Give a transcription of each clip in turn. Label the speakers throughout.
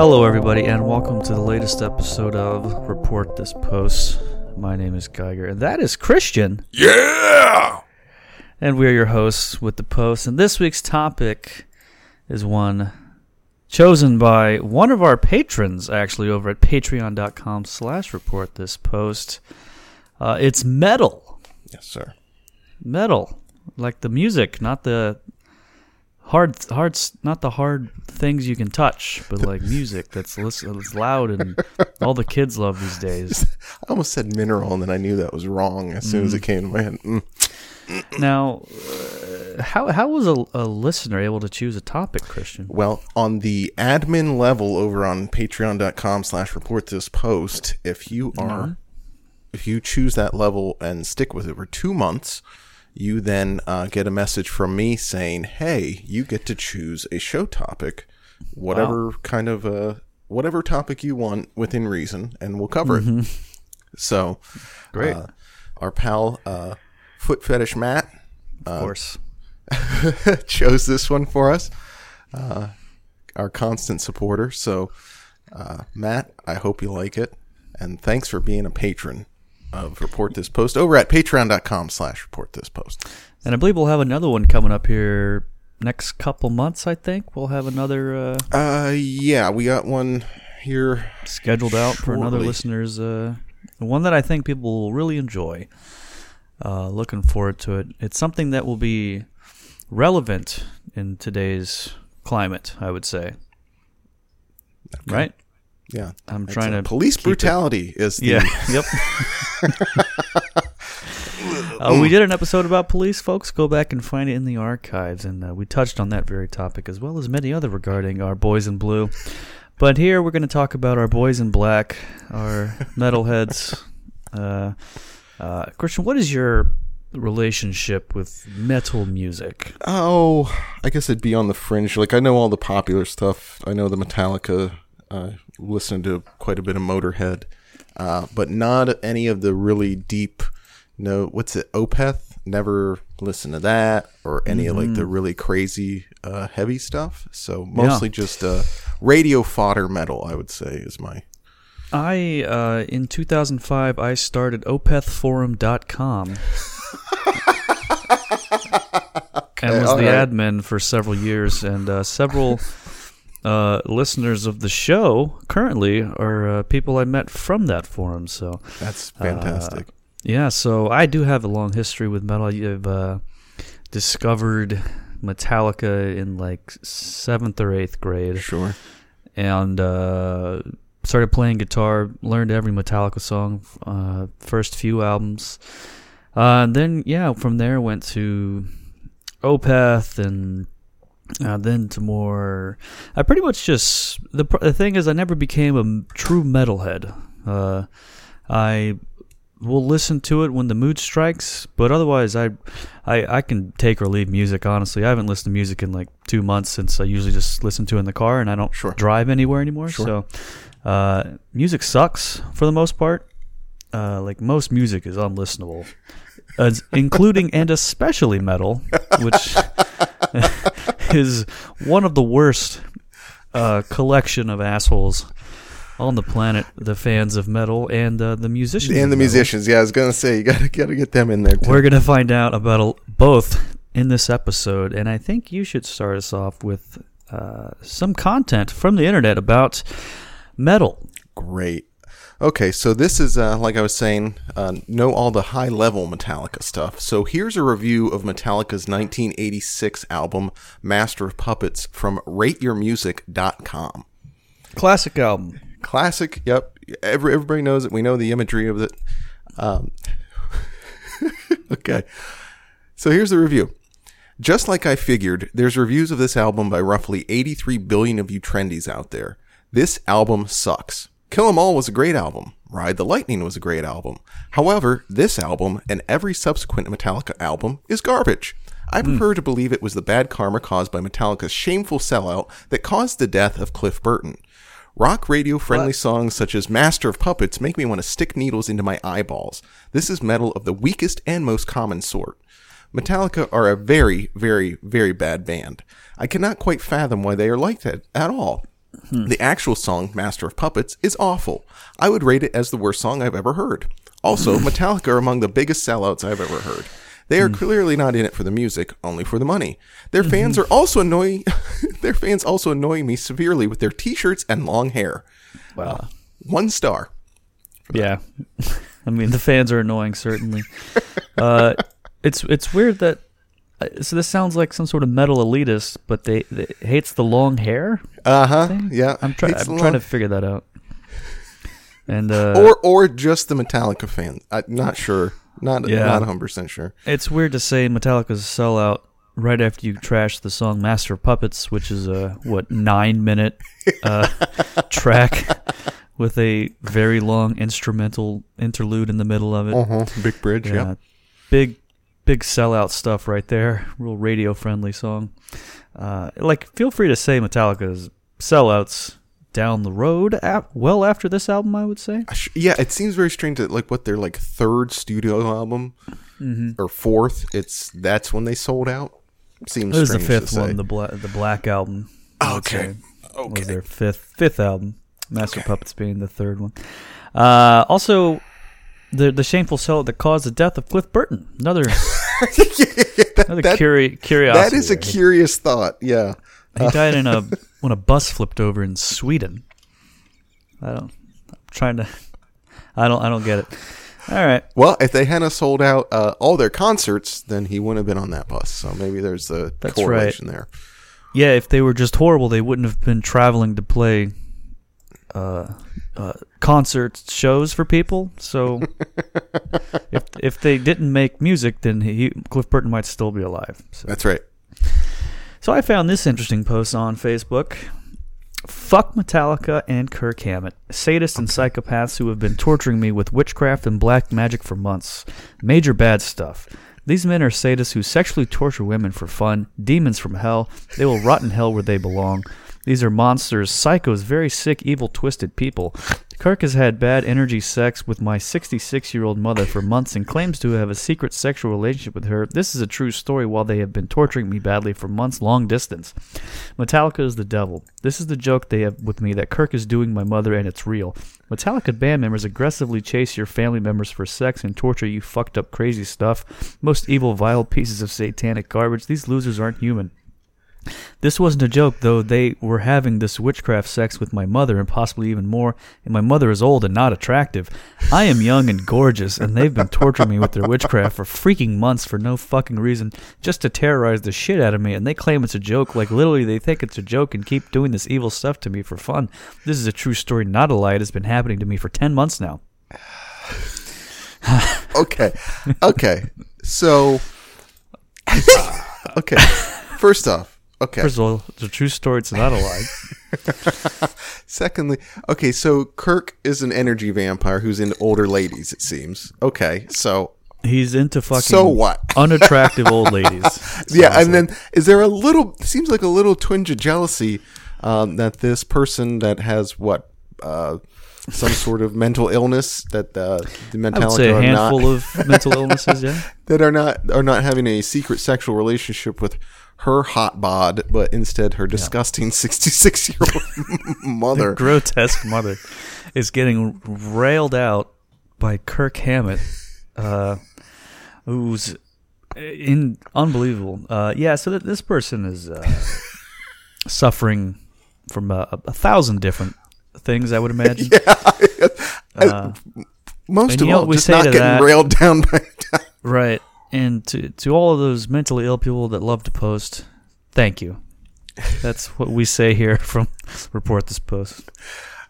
Speaker 1: Hello, everybody, and welcome to the latest episode of Report This Post. My name is Geiger, and that is Christian.
Speaker 2: Yeah!
Speaker 1: And we're your hosts with the Post. And this week's topic is one chosen by one of our patrons, actually, over at patreon.com slash report this post. Uh, it's metal.
Speaker 2: Yes, sir.
Speaker 1: Metal. Like the music, not the hard hard not the hard things you can touch, but like music that's listen, that's loud and all the kids love these days.
Speaker 2: I almost said mineral, and then I knew that was wrong as soon as it came to my head. Mm.
Speaker 1: Now, uh, how how was a, a listener able to choose a topic, Christian?
Speaker 2: Well, on the admin level over on patreon.com slash report this post, if you are, if you choose that level and stick with it for two months, you then uh, get a message from me saying, hey, you get to choose a show topic, whatever kind of, uh, whatever topic you want within reason, and we'll cover it. So,
Speaker 1: Great.
Speaker 2: uh, our pal, uh, Foot Fetish Matt,
Speaker 1: of course.
Speaker 2: chose this one for us. Uh, our constant supporter. So, uh, Matt, I hope you like it, and thanks for being a patron of Report This Post over at Patreon.com/slash Report This Post.
Speaker 1: And I believe we'll have another one coming up here next couple months. I think we'll have another uh,
Speaker 2: Uh, yeah, we got one here.
Speaker 1: scheduled out for another listeners. Uh, one that I think people will really enjoy. Uh, looking forward to it. It's something that will be relevant in today's climate. I would say. Right.
Speaker 2: Yeah,
Speaker 1: I'm trying to
Speaker 2: police brutality is the
Speaker 1: Yeah. yep. uh, we did an episode about police, folks. Go back and find it in the archives, and uh, we touched on that very topic as well as many other regarding our boys in blue. But here we're going to talk about our boys in black, our metalheads. Uh, uh, Christian, what is your relationship with metal music?
Speaker 2: Oh, I guess it'd be on the fringe. Like I know all the popular stuff. I know the Metallica. Uh, listen to quite a bit of Motorhead, uh, but not any of the really deep. No, what's it? Opeth. Never listen to that or any of like the really crazy uh, heavy stuff. So mostly just uh, radio fodder metal. I would say is my.
Speaker 1: I uh, in 2005 I started opethforum.com. and was the
Speaker 2: alright.
Speaker 1: admin for several years and uh, several uh, listeners of the show currently are uh, people I met from that forum so
Speaker 2: That's fantastic.
Speaker 1: yeah so I do have a long history with metal I've uh, discovered Metallica in like 7th or 8th grade
Speaker 2: sure.
Speaker 1: and uh, started playing guitar. Learned every Metallica song, uh, first few albums, uh, and then yeah, from there went to Opeth, and uh, then to more. I pretty much just the the thing is, I never became a true metalhead. Uh, I will listen to it when the mood strikes, but otherwise, I, I I can take or leave music. Honestly, I haven't listened to music in like two months since I usually just listen to it in the car, and I don't
Speaker 2: Sure.
Speaker 1: drive anywhere anymore.
Speaker 2: Sure.
Speaker 1: So, uh, music sucks for the most part. Uh, like most music is unlistenable, including and especially metal, which is one of the worst uh, collection of assholes on the planet. The fans of metal and uh, the musicians
Speaker 2: And the musicians, yeah, I was gonna say you gotta gotta get them in there too.
Speaker 1: We're gonna find out about a, both in this episode, and I think you should start us off with uh, some content from the internet about metal.
Speaker 2: Great. Okay, so this is uh, like I was saying, uh, know all the high level Metallica stuff. So here's a review of Metallica's 1986 album Master of Puppets from RateYourMusic.com.
Speaker 1: Classic album.
Speaker 2: Classic. Yep. Every, everybody knows it. We know the imagery of it. Um, okay. So here's the review. Just like I figured, there's reviews of this album by roughly 83 billion of you trendies out there. This album sucks. Kill 'Em All was a great album. Ride the Lightning was a great album. However, this album and every subsequent Metallica album is garbage. I hmm. prefer to believe it was the bad karma caused by Metallica's shameful sellout that caused the death of Cliff Burton. Rock radio friendly songs such as Master of Puppets make me want to stick needles into my eyeballs. This is metal of the weakest and most common sort. Metallica are a very, very, very bad band. I cannot quite fathom why they are like that at all. Hmm. The actual song, Master of Puppets, is awful. I would rate it as the worst song I've ever heard. Also, Metallica are among the biggest sellouts I've ever heard. They are hmm. clearly not in it for the music, only for the money. Their mm-hmm. fans are also annoying. their fans also annoy me severely with their T-shirts and long hair.
Speaker 1: Wow.
Speaker 2: Uh, one star.
Speaker 1: Yeah, I mean the fans are annoying. Certainly, uh, it's it's weird that. Uh, So this sounds like some sort of metal elitist, but they, they hates the long hair.
Speaker 2: Uh huh. Yeah.
Speaker 1: I'm trying. I'm trying to figure that out. And uh,
Speaker 2: or or just the Metallica fan. I'm not sure. Not
Speaker 1: Yeah.
Speaker 2: not 100 percent sure.
Speaker 1: it's weird to say Metallica's a sellout right after you trash the song "Master of Puppets," which is a what nine minute uh, track with a very long instrumental interlude in the middle of it.
Speaker 2: Uh huh. Big bridge.
Speaker 1: Yeah,
Speaker 2: Yeah.
Speaker 1: big, big sellout stuff right there. Real radio friendly song. Uh, like, feel free to say Metallica's sellouts down the road. Ap- well, after this album, I would say.
Speaker 2: Yeah. It seems very strange that like what their like third studio album
Speaker 1: Mm-hmm.
Speaker 2: or fourth. It's that's when they sold out. Seems
Speaker 1: This is the fifth one, the black, the Black album. Would
Speaker 2: Okay.
Speaker 1: Was their fifth fifth album. Master Puppets being the third one. Uh, also, the the shameful sellout that caused the death of Cliff Burton. Another
Speaker 2: that,
Speaker 1: another
Speaker 2: that-
Speaker 1: curi- curiosity.
Speaker 2: that is a curious thought. Yeah.
Speaker 1: He died in a when a bus flipped over in Sweden. I don't. I'm trying to. I don't. I don't get it. All right.
Speaker 2: Well, if they hadn't sold out uh, all their concerts, then he wouldn't have been on that bus. So maybe there's a
Speaker 1: That's
Speaker 2: correlation there.
Speaker 1: Yeah, if they were just horrible, they wouldn't have been traveling to play uh, uh, concert shows for people. So if if they didn't make music, then he, Cliff Burton might still be alive. So.
Speaker 2: That's right.
Speaker 1: So I found this interesting post on Facebook. Fuck Metallica and Kirk Hammett, sadists and psychopaths who have been torturing me with witchcraft and black magic for months. Major bad stuff. These men are sadists who sexually torture women for fun, demons from hell. They will rot in hell where they belong. These are monsters, psychos, very sick, evil, twisted people. Kirk has had bad energy sex with my 66 year old mother for months and claims to have a secret sexual relationship with her. This is a true story while they have been torturing me badly for months long distance. Metallica is the devil. This is the joke they have with me that Kirk is doing my mother and it's real. Metallica band members aggressively chase your family members for sex and torture you fucked up crazy stuff. Most evil, vile pieces of satanic garbage. These losers aren't human. This wasn't a joke, though. They were having this witchcraft sex with my mother and possibly even more, and my mother is old and not attractive. I am young and gorgeous, and they've been torturing me with their witchcraft for freaking months for no fucking reason, just to terrorize the shit out of me, and they claim it's a joke. Like, literally, they think it's a joke and keep doing this evil stuff to me for fun. This is a true story, not a lie. It has been happening to me for 10 months now.
Speaker 2: Okay. Okay. So. okay. First off. Okay.
Speaker 1: First of all, it's a true story, it's not a lie.
Speaker 2: Secondly, okay, so Kirk is an energy vampire who's into older ladies, it seems. Okay, so
Speaker 1: He's into fucking
Speaker 2: So what?
Speaker 1: unattractive old ladies.
Speaker 2: yeah, and then is there a little? Seems like a little twinge of jealousy um, that this person that has what uh, some sort of mental illness that uh, the
Speaker 1: I would say a handful
Speaker 2: not
Speaker 1: of mental illnesses. Yeah,
Speaker 2: that are not are not having a secret sexual relationship with her hot bod, but instead her disgusting sixty six year old mother.
Speaker 1: grotesque mother is getting railed out by Kirk Hammett, uh, who's in unbelievable. Uh, yeah, so that this person is uh, suffering from a, a thousand different things. I would imagine. Uh,
Speaker 2: Most of all,
Speaker 1: we
Speaker 2: just not getting
Speaker 1: that?
Speaker 2: railed down by.
Speaker 1: Right. And to to all of those mentally ill people that love to post, thank you. That's what we say here from report this post.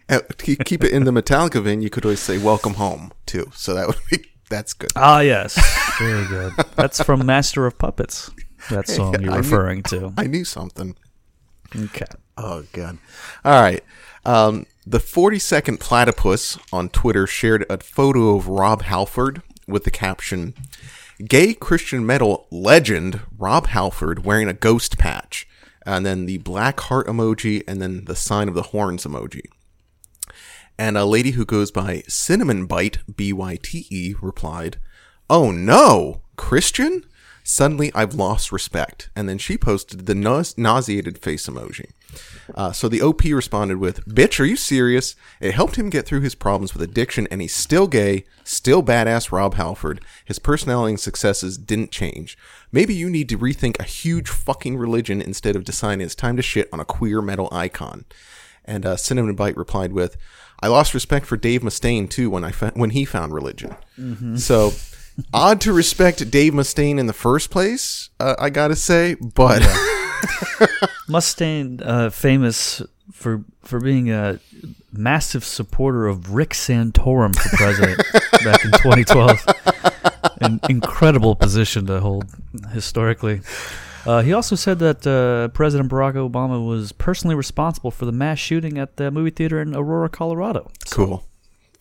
Speaker 2: Uh, keep it in the Metallica vein, you could always say "Welcome home" too. So that would be that's good.
Speaker 1: Ah, yes, very good. That's from Master of Puppets. That song
Speaker 2: I
Speaker 1: you're
Speaker 2: knew-
Speaker 1: referring to.
Speaker 2: I knew something.
Speaker 1: Okay.
Speaker 2: Oh god. All right. Um, the 40 second platypus on Twitter shared a photo of Rob Halford with the caption Gay Christian metal legend Rob Halford wearing a ghost patch. And then the black heart emoji and then the sign of the horns emoji. And a lady who goes by Cinnamon Bite, B Y T E, replied, Oh no, Christian? Suddenly, I've lost respect. And then she posted the nause- nauseated face emoji. Uh, so the OP responded with, Bitch, are you serious? It helped him get through his problems with addiction, and he's still gay, still badass Rob Halford. His personality and successes didn't change. Maybe you need to rethink a huge fucking religion instead of deciding it's time to shit on a queer metal icon. And uh, Cinnamon Bite replied with, "I lost respect for Dave Mustaine too when I fa- when he found religion." So odd to respect Dave Mustaine in the first place, uh, I gotta say, but
Speaker 1: Mustaine, uh, famous for for being a massive supporter of Rick Santorum for president back in 2012. An incredible position to hold historically. Uh, he also said that uh, President Barack Obama was personally responsible for the mass shooting at the movie theater in Aurora, Colorado.
Speaker 2: cool,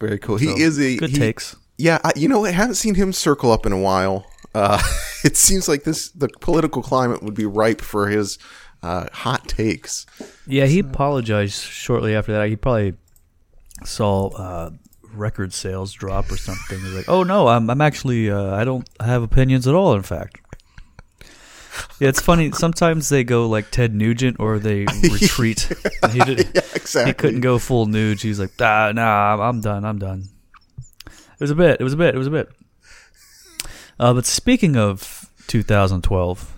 Speaker 2: very cool. He
Speaker 1: So,
Speaker 2: is a
Speaker 1: good
Speaker 2: he-
Speaker 1: takes.
Speaker 2: Yeah, I, you know, I haven't seen him circle up in a while. Uh, it seems like this the political climate would be ripe for his uh, hot takes.
Speaker 1: Yeah, he apologized shortly after that. He probably saw uh, record sales drop or something. He's like, "Oh no, I'm I'm actually uh, I don't have opinions at all. In fact." Yeah, it's funny. Sometimes they go like Ted Nugent, or they retreat. he, did,
Speaker 2: Yeah, exactly.
Speaker 1: he couldn't go full Nuge. He's like, ah, "Nah, I'm done. I'm done." It was a bit. It was a bit. It was a bit. Uh, but speaking of 2012,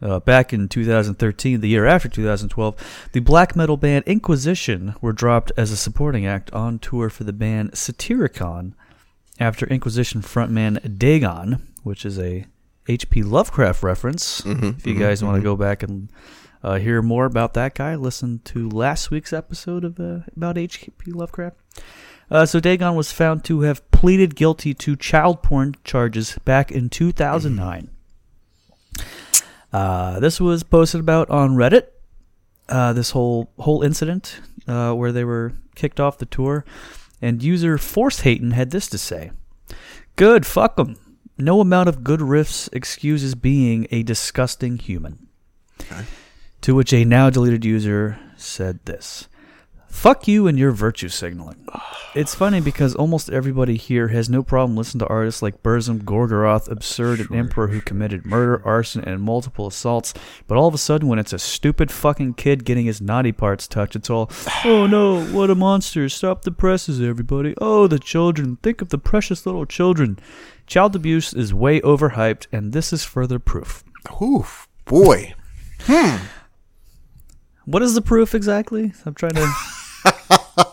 Speaker 1: uh, back in 2013, the year after 2012, the black metal band Inquisition were dropped as a supporting act on tour for the band Satyricon after Inquisition frontman Dagon, which is a H.P. Lovecraft reference. if you guys want to go back and uh, hear more about that guy, listen to last week's episode of uh, about H.P. Lovecraft. Uh, so Dagon was found to have pleaded guilty to child porn charges back in 2009. Uh, this was posted about on Reddit. Uh, this whole whole incident uh, where they were kicked off the tour, and user Force Hayton had this to say: "Good, fuck fuck 'em. No amount of good riffs excuses being a disgusting human." To which a now deleted user said this. Fuck you and your virtue signaling. It's funny because almost everybody here has no problem listening to artists like Burzum, Gorgoroth, Absurd, and Emperor who committed murder, arson, and multiple assaults. But all of a sudden, when it's a stupid fucking kid getting his naughty parts touched, it's all, oh no, what a monster! Stop the presses, everybody! Oh, the children! Think of the precious little children! Child abuse is way overhyped, and this is further proof.
Speaker 2: Oof, boy. Hmm.
Speaker 1: What is the proof exactly? I'm trying to.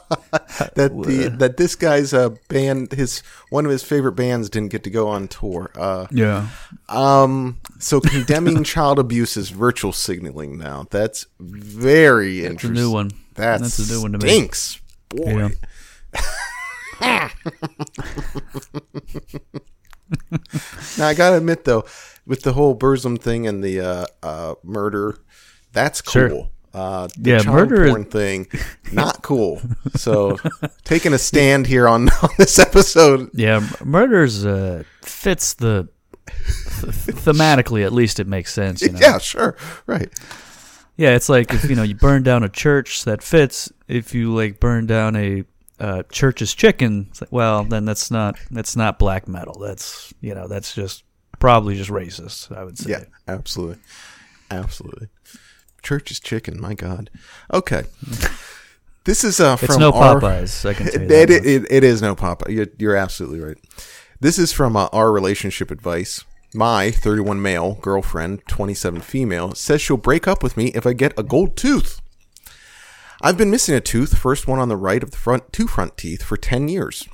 Speaker 2: that the that this guy's uh, band his one of his favorite bands didn't get to go on tour. Uh,
Speaker 1: Yeah.
Speaker 2: um, so condemning child abuse is virtual signaling now. That's very
Speaker 1: a
Speaker 2: interesting.
Speaker 1: new one.
Speaker 2: That
Speaker 1: That's a new one to me.
Speaker 2: stinks, boy.
Speaker 1: Yeah.
Speaker 2: Now I gotta admit though, with the whole Burzum thing and the uh, uh, murder, that's cool.
Speaker 1: Sure.
Speaker 2: Uh, the
Speaker 1: Yeah,
Speaker 2: child
Speaker 1: murder is-
Speaker 2: thing, not cool. So taking a stand here on, on this episode.
Speaker 1: Yeah, murders uh, fits the th- thematically. At least it makes sense. You know?
Speaker 2: Yeah, sure, right.
Speaker 1: Yeah, it's like if you know you burn down a church, that fits. If you like burn down a uh, church's chicken, it's like, well, then that's not that's not black metal. That's you know that's just probably just racist. I would say.
Speaker 2: Yeah, absolutely, absolutely. Church's chicken, my God. Okay, this is uh, from
Speaker 1: It's no
Speaker 2: our,
Speaker 1: Popeyes. I can tell
Speaker 2: It, it, it, it is no Popeye. You're, you're absolutely right. This is from uh, our relationship advice. My 31 male girlfriend, 27 female, says she'll break up with me if I get a gold tooth. I've been missing a tooth, first one on the right of the front two front teeth, for 10 years.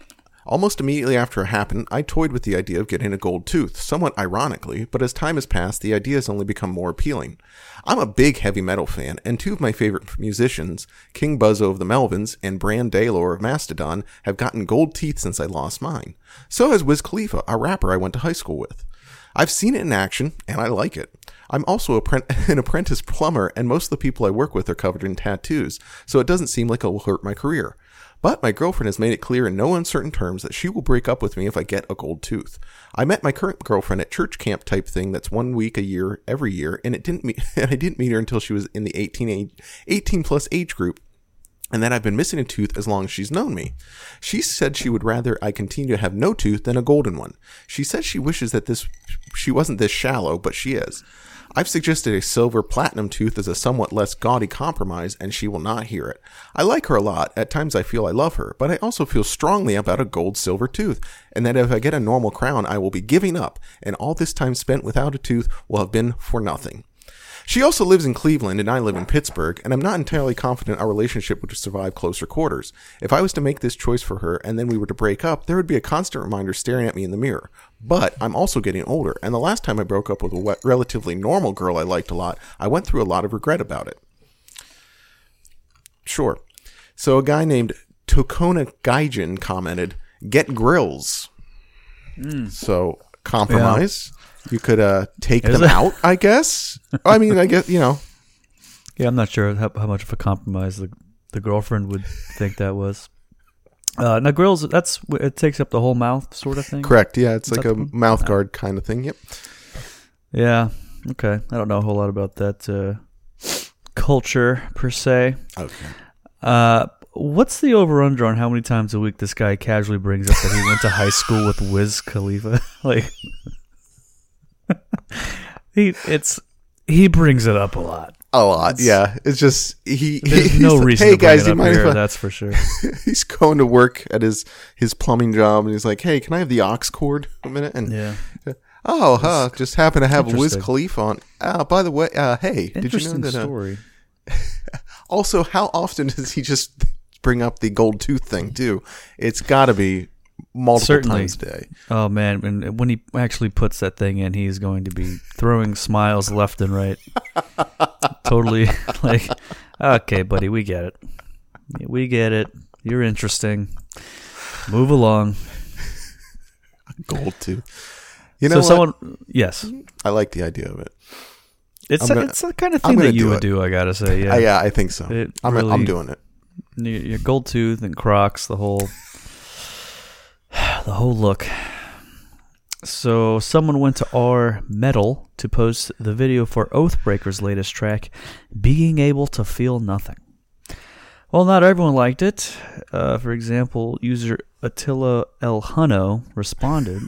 Speaker 2: Almost immediately after it happened, I toyed with the idea of getting a gold tooth, somewhat ironically, but as time has passed, the idea has only become more appealing. I'm a big heavy metal fan, and two of my favorite musicians, King Buzzo of the Melvins and Brann Dailor of Mastodon, have gotten gold teeth since I lost mine. So has Wiz Khalifa, a rapper I went to high school with. I've seen it in action, and I like it. I'm also an apprentice plumber, and most of the people I work with are covered in tattoos, so it doesn't seem like it will hurt my career. But my girlfriend has made it clear in no uncertain terms that she will break up with me if I get a gold tooth. I met my current girlfriend at church camp type thing that's one week a year every year, and it didn't meet, and I didn't meet her until she was in the 18, age, 18 plus age group. and that I've been missing a tooth as long as she's known me. She said she would rather I continue to have no tooth than a golden one. She says she wishes that this she wasn't this shallow, but she is. I've suggested a silver platinum tooth as a somewhat less gaudy compromise, and she will not hear it. I like her a lot. At times I feel I love her, but I also feel strongly about a gold silver tooth, and that if I get a normal crown, I will be giving up, and all this time spent without a tooth will have been for nothing. She also lives in Cleveland and I live in Pittsburgh, and I'm not entirely confident our relationship would survive closer quarters. If I was to make this choice for her and then we were to break up, there would be a constant reminder staring at me in the mirror. But I'm also getting older, and the last time I broke up with a relatively normal girl I liked a lot, I went through a lot of regret about it. Sure. So a guy named Tokona Gaijin commented, "Get grills." Hmm. So compromise. You could uh, take
Speaker 1: Is
Speaker 2: them
Speaker 1: it?
Speaker 2: out, I guess. I mean, I guess you know.
Speaker 1: Yeah, I'm not sure how, how much of a compromise the the girlfriend would think that was. Uh, now grills, that's it takes up the whole mouth, sort of thing.
Speaker 2: Correct. Yeah, it's
Speaker 1: Is
Speaker 2: like a
Speaker 1: the
Speaker 2: mouth guard kind of thing. Yep.
Speaker 1: Yeah. Okay. I don't know a whole lot about that uh, culture per se.
Speaker 2: Okay.
Speaker 1: Uh, what's the over under on how many times a week this guy casually brings up that he went to high school with Wiz Khalifa? like, he it's he brings it up a lot.
Speaker 2: A lot. Yeah. It's just he.
Speaker 1: There's
Speaker 2: he's
Speaker 1: no
Speaker 2: like,
Speaker 1: reason
Speaker 2: Hey
Speaker 1: to bring
Speaker 2: guys,
Speaker 1: it
Speaker 2: you
Speaker 1: up
Speaker 2: mind
Speaker 1: here.
Speaker 2: if I-"
Speaker 1: That's for sure.
Speaker 2: he's going to work at his his plumbing job, and he's like, "Hey, can I have the aux cord a minute?" And
Speaker 1: Yeah.
Speaker 2: oh, huh, just happen to have Wiz. Khalifa on. Uh, by the way, uh, hey, did you know that? Uh,
Speaker 1: story.
Speaker 2: also, how often does he just bring up the gold tooth thing too? It's got to be multiple
Speaker 1: Certainly.
Speaker 2: times a day.
Speaker 1: Oh man, and when he actually puts that thing in, he's going to be throwing smiles left and right. totally like, okay, buddy, we get it. We get it. You're interesting. Move along.
Speaker 2: Gold tooth. You know
Speaker 1: so someone, yes,
Speaker 2: I like the idea of it.
Speaker 1: it's
Speaker 2: gonna-
Speaker 1: it's the kind of thing that you
Speaker 2: do
Speaker 1: would
Speaker 2: it.
Speaker 1: do. I gotta say, yeah.
Speaker 2: Uh, yeah, I think so.
Speaker 1: It
Speaker 2: I'm, I'm doing it.
Speaker 1: Your gold tooth and Crocs, the whole, the whole look. So someone went to our metal to post the video for Oathbreaker's latest track, "Being Able to Feel Nothing." Well, not everyone liked it. Uh, for example, user Attila El Huno responded,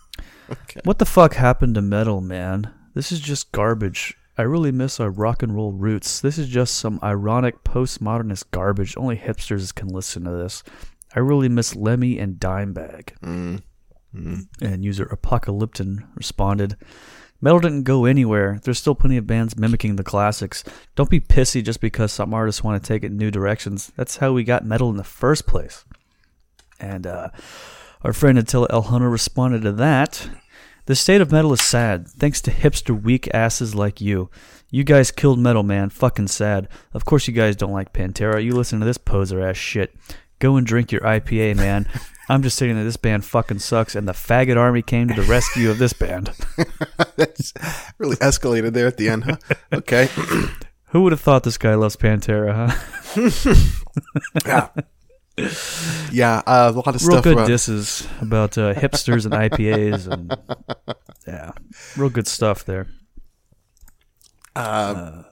Speaker 2: Okay.
Speaker 1: "What the fuck happened to metal, man? This is just garbage. I really miss our rock and roll roots. This is just some ironic postmodernist garbage. Only hipsters can listen to this. I really miss Lemmy and Dimebag."
Speaker 2: Mm. Mm.
Speaker 1: And user Apocalypton responded, Metal didn't go anywhere. There's still plenty of bands mimicking the classics. Don't be pissy just because some artists want to take it in new directions. That's how we got metal in the first place. And uh, our friend Attila El Hunter responded to that. The state of metal is sad, thanks to hipster weak asses like you. You guys killed metal, man. Fucking sad. Of course, you guys don't like Pantera. You listen to this poser ass shit. Go and drink your IPA, man. I'm just saying that this band fucking sucks, and the faggot army came to the rescue of this band.
Speaker 2: That's really escalated there at the end. Huh? Okay.
Speaker 1: Who would have thought this guy loves Pantera, huh?
Speaker 2: yeah. Yeah. Uh, a lot of
Speaker 1: Real
Speaker 2: stuff
Speaker 1: good
Speaker 2: about
Speaker 1: disses about uh, hipsters and IPAs, and yeah, real good stuff there.
Speaker 2: uh,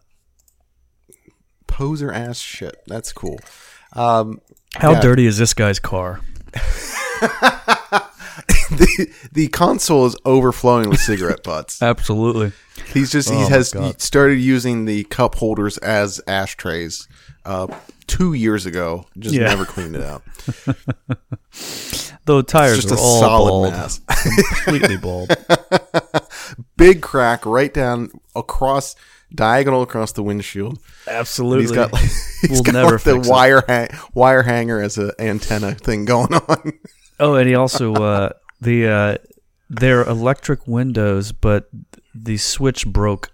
Speaker 2: poser ass shit. That's cool. Um,
Speaker 1: How
Speaker 2: Yeah.
Speaker 1: dirty is this guy's car?
Speaker 2: the the console is overflowing with cigarette butts.
Speaker 1: Absolutely.
Speaker 2: He's just
Speaker 1: Oh
Speaker 2: he has started using the cup holders as ashtrays uh, two years ago. Just
Speaker 1: Yeah.
Speaker 2: never cleaned it out.
Speaker 1: Though tires
Speaker 2: Just
Speaker 1: are
Speaker 2: a
Speaker 1: all
Speaker 2: solid
Speaker 1: bald,
Speaker 2: mass.
Speaker 1: completely bald.
Speaker 2: Big crack right down across diagonal across the windshield.
Speaker 1: Absolutely.
Speaker 2: He's got like, he's
Speaker 1: We'll
Speaker 2: got
Speaker 1: never
Speaker 2: like the wire hang, wire hanger as an antenna thing going on.
Speaker 1: Oh, and he also uh, the uh, they're electric windows, but the switch broke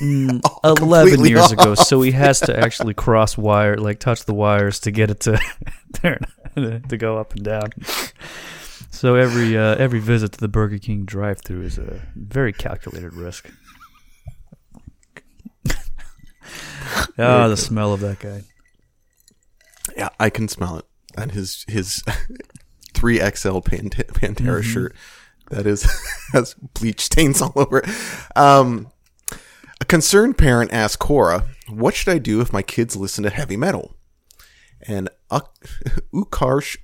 Speaker 1: mm, eleven
Speaker 2: completely
Speaker 1: years ago. So he has to actually cross wire, like touch the wires to get it to turn to go up and down. So every uh, every visit to the Burger King drive-through is a very calculated risk. Ah, the smell of that guy.
Speaker 2: Yeah, I can smell it. And his his three XL Pant- Pantera shirt that is has bleach stains all over it. Um, a concerned parent asked Quora, "What should I do if my kids listen to heavy metal?" And Uk- Ukarsh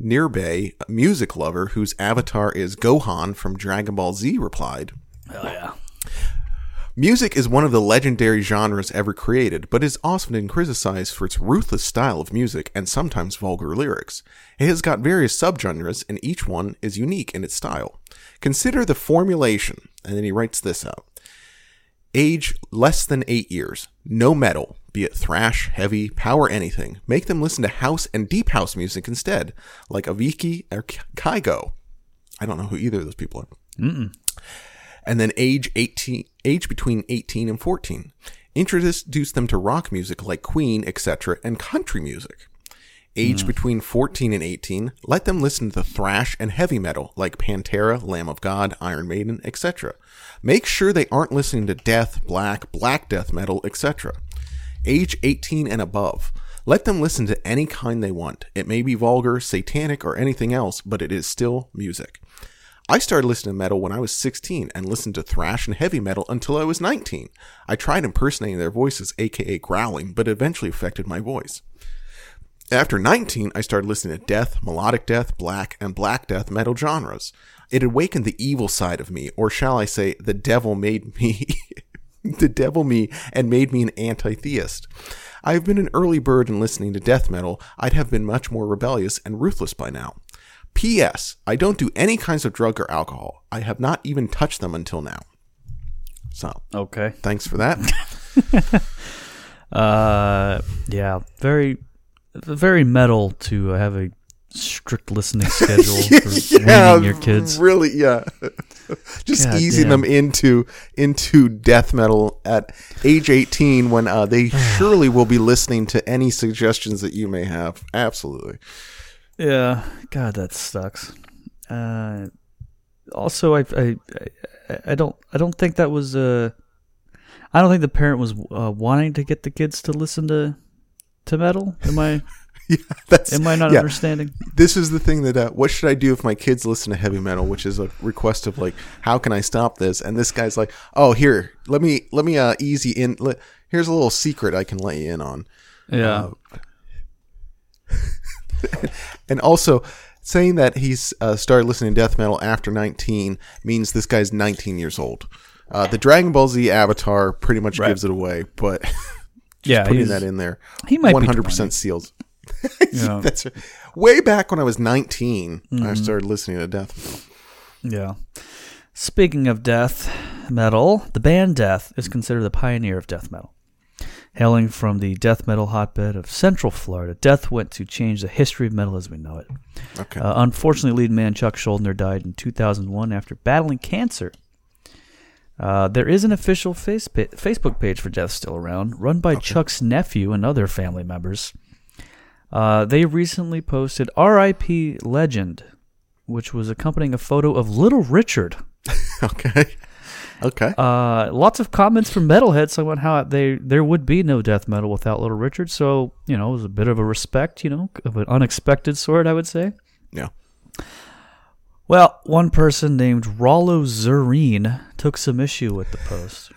Speaker 2: Nirbay, a music lover whose avatar is Gohan from Dragon Ball Z, replied,
Speaker 1: Hell yeah.
Speaker 2: Music is one of the legendary genres ever created, but is often criticized for its ruthless style of music and sometimes vulgar lyrics. It has got various subgenres, and each one is unique in its style. Consider the formulation, and then he writes this out. Age less than eight years. No metal, be it thrash, heavy, power, anything. Make them listen to house and deep house music instead, like Avicii or Kygo. I don't know who either of those people are and then age 18 age between 18 and 14 introduce them to rock music like queen etc and country music. Age hmm. between 14 and 18 let them listen to thrash and heavy metal like pantera lamb of god iron maiden etc make sure they aren't listening to death black black death metal etc age 18 and above let them listen to any kind they want. It may be vulgar satanic or anything else but it is still music I started listening to metal when I was 16 and listened to thrash and heavy metal until I was 19. I tried impersonating their voices, aka growling, but it eventually affected my voice. After 19, I started listening to death, melodic death, black, and black death metal genres. It awakened the evil side of me, or shall I say, the devil made me, the devil me, and made me an anti theist. I have been an early bird in listening to death metal. I'd have been much more rebellious and ruthless by now. P.S. I don't do any kinds of drug or alcohol. I have not even touched them until now. So,
Speaker 1: Okay.
Speaker 2: thanks for that.
Speaker 1: Uh, yeah, very, very metal to have a strict listening schedule for weaning your kids.
Speaker 2: Really, yeah. Just
Speaker 1: God
Speaker 2: easing
Speaker 1: damn.
Speaker 2: them into into death metal at age 18 when uh, they surely will be listening to any suggestions that you may have. Absolutely.
Speaker 1: Yeah, God, that sucks. Uh, also, I, I, I, don't, I don't think that was. Uh, I don't think the parent was uh, wanting to get the kids to listen to, to metal. Am I,
Speaker 2: Yeah, that's
Speaker 1: am I not
Speaker 2: yeah.
Speaker 1: understanding?
Speaker 2: This is the thing that uh, what should I do if my kids listen to heavy metal, which is a request of like, how can I stop this? And this guy's like, oh, here, let me let me uh easy in. Let, here's a little secret I can let you in on.
Speaker 1: Yeah,
Speaker 2: And also, saying that he's uh, started listening to death metal after 19 means this guy's 19 years old. Uh, the Dragon Ball Z avatar pretty much
Speaker 1: Right.
Speaker 2: gives it away, but
Speaker 1: yeah,
Speaker 2: putting that in there,
Speaker 1: He might
Speaker 2: 100%
Speaker 1: 20.
Speaker 2: seals.
Speaker 1: Yeah.
Speaker 2: That's way back when I was 19.
Speaker 1: Mm-hmm.
Speaker 2: I started listening to death. Metal.
Speaker 1: Yeah. Speaking of death metal, the band Death is considered the pioneer of death metal. Hailing from the death metal hotbed of Central Florida, Death went to change the history of metal as we know it.
Speaker 2: Okay.
Speaker 1: Uh, unfortunately, lead man Chuck Schuldiner died in 2001 after battling cancer. Uh, there is an official face pa- Facebook page for Death still around, run by Chuck's nephew and other family members. Uh, they recently posted R.I.P. Legend, which was accompanying a photo of Little Richard.
Speaker 2: okay. Okay.
Speaker 1: Uh, lots of comments from metalheads about how they there would be no death metal without Little Richard. So you know, it was a bit of a respect, you know, of an unexpected sort, I would say.
Speaker 2: yeah.
Speaker 1: Well, one person named Rollo Zerine took some issue with the post.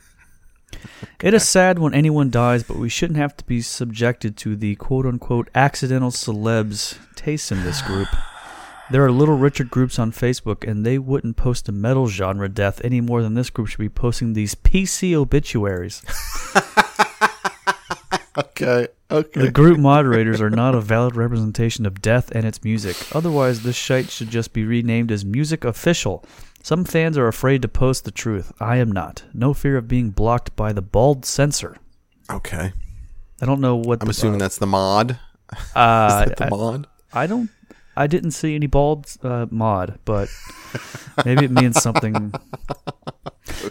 Speaker 1: It is sad when anyone dies, but we shouldn't have to be subjected to the quote unquote accidental celebs taste in this group. There are Little Richard groups on Facebook, and they wouldn't post a metal genre death any more than this group should be posting these PC obituaries.
Speaker 2: Okay. Okay.
Speaker 1: The group moderators are not a valid representation of death and its music. Otherwise, this shite should just be renamed as Music Official. Some fans are afraid to post the truth. I am not. No fear of being blocked by the bald censor.
Speaker 2: okay.
Speaker 1: I don't know what.
Speaker 2: I'm
Speaker 1: the,
Speaker 2: assuming that's the mod.
Speaker 1: Uh,
Speaker 2: Is that the
Speaker 1: I,
Speaker 2: mod?
Speaker 1: I don't. I didn't see any bald uh, mod, but maybe it means something.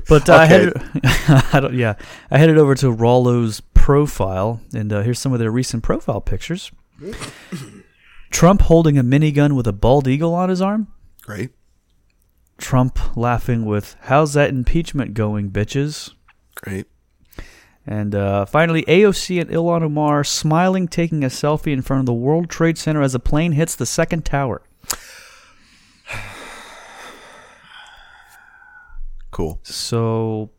Speaker 1: But uh, I
Speaker 2: Okay.
Speaker 1: headed, I don't. Yeah, I headed over to Rollo's profile, and uh, here's some of their recent profile pictures. Trump holding a minigun with a bald eagle on his arm.
Speaker 2: Great.
Speaker 1: Trump laughing with "How's that impeachment going, bitches?"
Speaker 2: Great.
Speaker 1: And uh, finally, AOC and Ilhan Omar smiling, taking a selfie in front of the World Trade Center as a plane hits the second tower.
Speaker 2: Cool.
Speaker 1: So,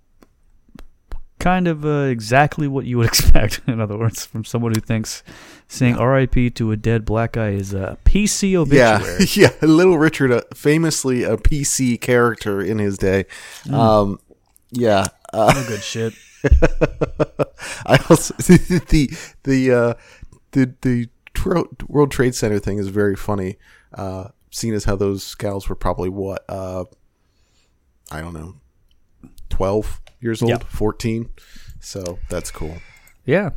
Speaker 1: kind of uh, exactly what you would expect. In other words, from someone who thinks saying "R.I.P." to a dead black guy is a PC obituary.
Speaker 2: yeah. yeah. Little Richard, uh, famously a PC character in his day. Um, yeah. Uh,
Speaker 1: No good shit.
Speaker 2: I also the the uh, the the World Trade Center thing is very funny. Uh, seeing as how those gals were probably what uh, I don't know, twelve years old,
Speaker 1: Yeah.
Speaker 2: fourteen. So that's cool.
Speaker 1: Yeah.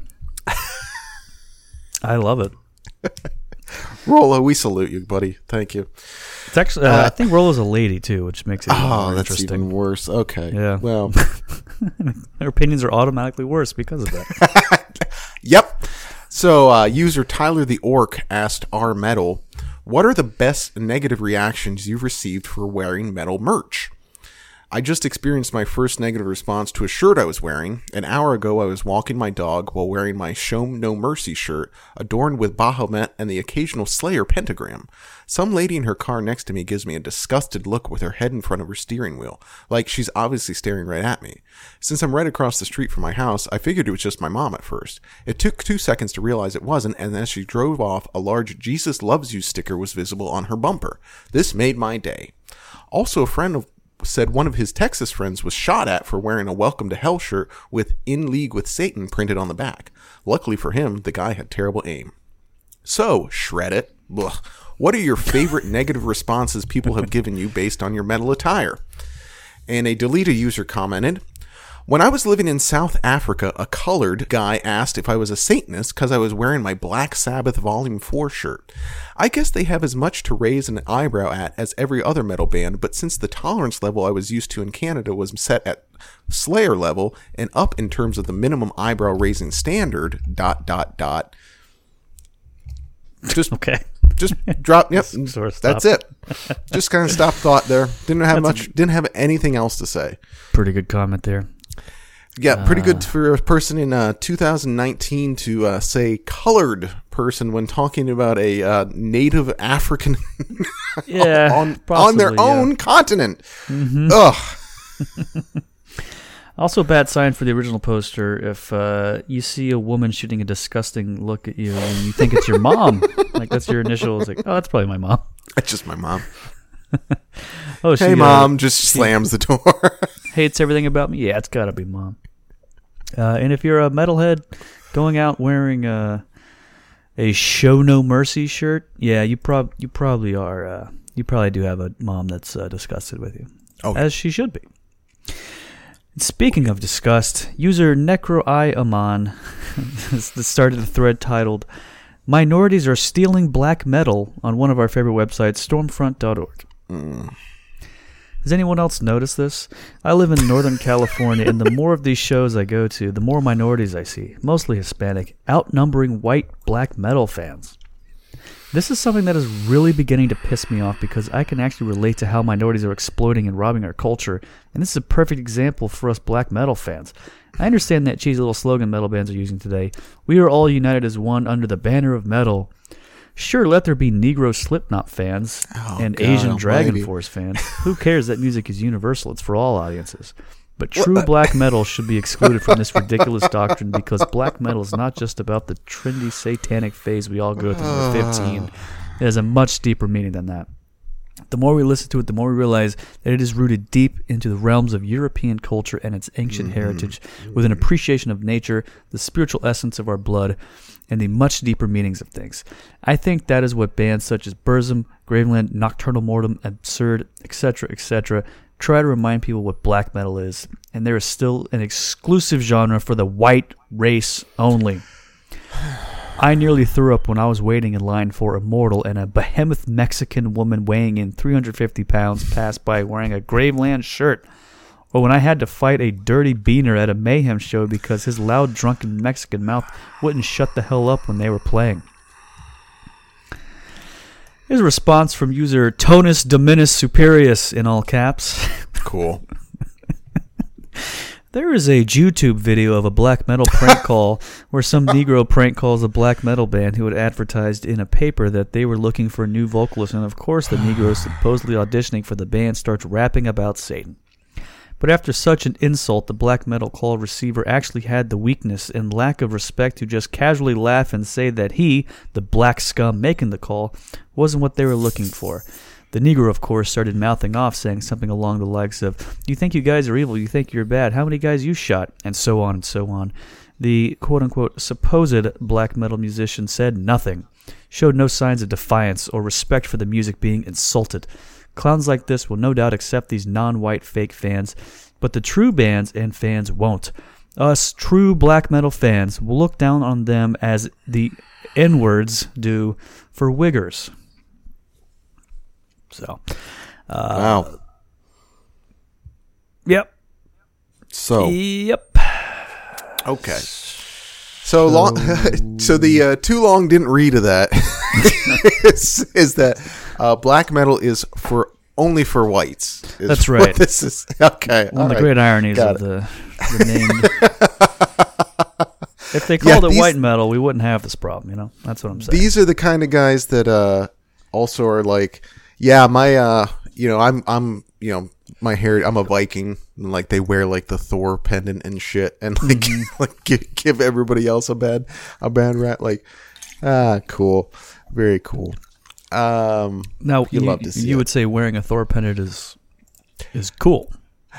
Speaker 1: I love it.
Speaker 2: Rollo, we salute you, buddy. Thank you.
Speaker 1: It's actually, uh, I think Rola's a lady too, which makes it
Speaker 2: Oh, that's
Speaker 1: interesting.
Speaker 2: even worse. Okay.
Speaker 1: Yeah.
Speaker 2: Well.
Speaker 1: Their opinions are automatically worse because of that.
Speaker 2: Yep. So, uh, user Tyler the Orc asked our metal, "What are the best negative reactions you've received for wearing metal merch?" I just experienced my first negative response to a shirt I was wearing. An hour ago, I was walking my dog while wearing my Show No Mercy shirt, adorned with Baphomet and the occasional Slayer pentagram. Some lady in her car next to me gives me a disgusted look with her head in front of her steering wheel, like she's obviously staring right at me. Since I'm right across the street from my house, I figured it was just my mom at first. It took two seconds to realize it wasn't, and as she drove off, a large Jesus Loves You sticker was visible on her bumper. This made my day. Also, a friend of said one of his Texas friends was shot at for wearing a Welcome to Hell shirt with In League with Satan printed on the back. Luckily for him, the guy had terrible aim. So, shred it. Ugh. What are your favorite negative responses people have given you based on your metal attire? And a Deleta user commented, when I was living in South Africa, a colored guy asked if I was a Satanist because I was wearing my Black Sabbath Volume 4 shirt. I guess they have as much to raise an eyebrow at as every other metal band, but since the tolerance level I was used to in Canada was set at Slayer level and up in terms of the minimum eyebrow raising standard, dot, dot, dot. Just
Speaker 1: Okay.
Speaker 2: just drop yep
Speaker 1: Sort of
Speaker 2: that's it just kind of stop thought there didn't have much didn't have anything else to say
Speaker 1: Pretty good comment there.
Speaker 2: Yeah pretty good for a person in uh, 2019 to uh, say colored person when talking about a uh, native african
Speaker 1: Yeah.
Speaker 2: on on their
Speaker 1: yeah. Mm-hmm.
Speaker 2: own continent ugh
Speaker 1: Also, a bad sign for the original poster if uh, you see a woman shooting a disgusting look at you and you think it's your mom. like that's your initial. It's like, oh, that's probably my mom.
Speaker 2: it's just my mom
Speaker 1: Oh, she
Speaker 2: hey
Speaker 1: uh,
Speaker 2: mom just slams the door
Speaker 1: hates everything about me. Yeah, it's got to be mom. Uh, and if you're a metalhead going out wearing a a show no mercy shirt, yeah, you prob you probably are. Uh, you probably do have a mom that's uh, disgusted with you,
Speaker 2: Oh.
Speaker 1: as she should be. Speaking of disgust, user NecroIAmon started a thread titled "Minorities are stealing black metal" on one of our favorite websites, Stormfront.org. Has anyone else noticed this? I live in Northern California, and the more of these shows I go to, the more minorities I see, mostly Hispanic, outnumbering white black metal fans. This is something that is really beginning to piss me off because I can actually relate to how minorities are exploiting and robbing our culture, and this is a perfect example for us black metal fans. I understand that cheesy little slogan metal bands are using today. We are all united as one under the banner of metal. Sure, let there be Negro Slipknot fans
Speaker 2: Oh,
Speaker 1: and
Speaker 2: God
Speaker 1: Asian Dragon
Speaker 2: almighty.
Speaker 1: Force fans. Who cares that music is universal? It's for all audiences. But true uh, black metal should be excluded from this ridiculous doctrine because black metal is not just about the trendy satanic phase we all go through when we're uh. 15. It has a much deeper meaning than that. The more we listen to it, the more we realize that it is rooted deep into the realms of European culture and its ancient mm-hmm. heritage, mm-hmm. with an appreciation of nature, the spiritual essence of our blood, and the much deeper meanings of things. I think that is what bands such as Burzum, Graveland, Nokturnal Mortum, Absurd, etc., etc., try to remind people what black metal is, and there is still an exclusive genre for the white race only. I nearly threw up when I was waiting in line for Immortal and a behemoth Mexican woman weighing in 350 pounds passed by wearing a Graveland shirt. Or when I had to fight a dirty beaner at a Mayhem show because his loud, drunken Mexican mouth wouldn't shut the hell up when they were playing. Here's a response from user Tonus Dominus Superius in all caps.
Speaker 2: cool
Speaker 1: There is a YouTube video of a black metal prank call where some Negro prank calls a black metal band who had advertised in a paper that they were looking for a new vocalist, and of course, the Negro supposedly auditioning for the band starts rapping about Satan. But after such an insult, the black metal call receiver actually had the weakness and lack of respect to just casually laugh and say that he, the black scum making the call, wasn't what they were looking for. The Negro, of course, started mouthing off, saying something along the likes of, You think you guys are evil, you think you're bad, how many guys you shot, and so on and so on. The quote unquote supposed black metal musician said nothing, showed no signs of defiance or respect for the music being insulted. Clowns like this will no doubt accept these non white fake fans, but the true bands and fans won't. Us true black metal fans will look down on them as the N words do for wiggers. So,
Speaker 2: wow.
Speaker 1: yep,
Speaker 2: So
Speaker 1: yep.
Speaker 2: okay. So long. so the uh, too long didn't read of that is, is that uh, black metal is for only for whites.
Speaker 1: That's right.
Speaker 2: This is okay.
Speaker 1: One of the
Speaker 2: right.
Speaker 1: great ironies
Speaker 2: Got
Speaker 1: of the, the name. if they
Speaker 2: Yeah,
Speaker 1: called it white metal, we wouldn't have this problem. You know, that's what I'm saying.
Speaker 2: These are the kind of guys that uh, also are like, yeah, my uh, you know, I'm I'm you know my hair. I'm a Viking. And, like they wear like the Thor pendant and shit, and like
Speaker 1: Mm-hmm.
Speaker 2: like give, give everybody else a bad a bad rap. Like ah, cool, very cool. Um,
Speaker 1: now,
Speaker 2: you love to see
Speaker 1: you
Speaker 2: it.
Speaker 1: would say wearing a Thor pendant is is cool.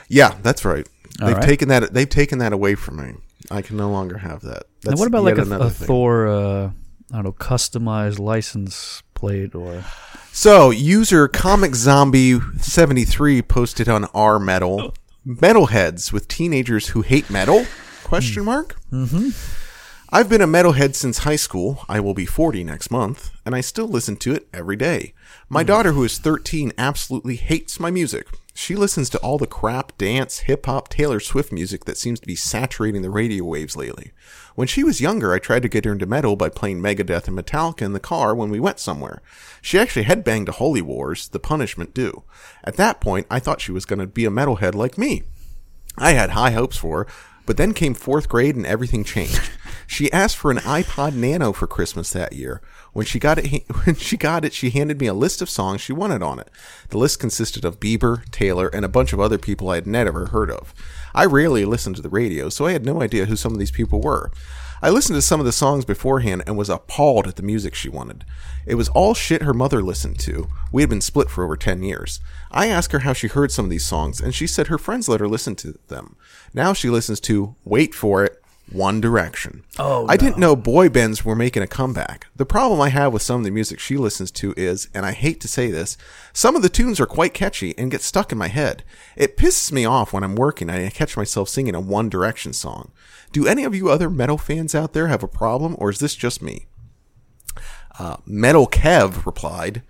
Speaker 2: yeah, that's right.
Speaker 1: All
Speaker 2: they've
Speaker 1: right.
Speaker 2: taken that. They've taken that away from me. I can no longer have that.
Speaker 1: Now, what about like a, a. Thor? Uh, I don't know, customized license plate or
Speaker 2: So, user Comic Zombie 73 posted on R Metal Metalheads with teenagers who hate metal? Question mark. Mm-hmm. I've been a metalhead since high school. I will be 40 next month, and I still listen to it every day. My daughter, who is 13, absolutely hates my music. She listens to all the crap, dance, hip hop, Taylor Swift music that seems to be saturating the radio waves lately. When she was younger, I tried to get her into metal by playing Megadeth and Metallica in the car when we went somewhere. She actually headbanged to Holy Wars, The Punishment Due. At that point, I thought she was going to be a metalhead like me. I had high hopes for her, but then came fourth grade and everything changed. She asked for an iPod Nano for Christmas that year. When she got it, when she got it, she handed me a list of songs she wanted on it. The list consisted of Bieber, Taylor, and a bunch of other people I had never heard of. I rarely listened to the radio, so I had no idea who some of these people were. I listened to some of the songs beforehand and was appalled at the music she wanted. It was all shit her mother listened to. We had been split for over 10 years. I asked her how she heard some of these songs, and she said her friends let her listen to them. Now she listens to, wait for it, One Direction.
Speaker 1: Oh,
Speaker 2: I didn't know boy bands were making a comeback. The problem I have with some of the music she listens to is, and I hate to say this, some of the tunes are quite catchy and get stuck in my head. It pisses me off when I'm working and I catch myself singing a One Direction song. Do any of you other metal fans out there have a problem, or is this just me? Uh, Metal Kev replied,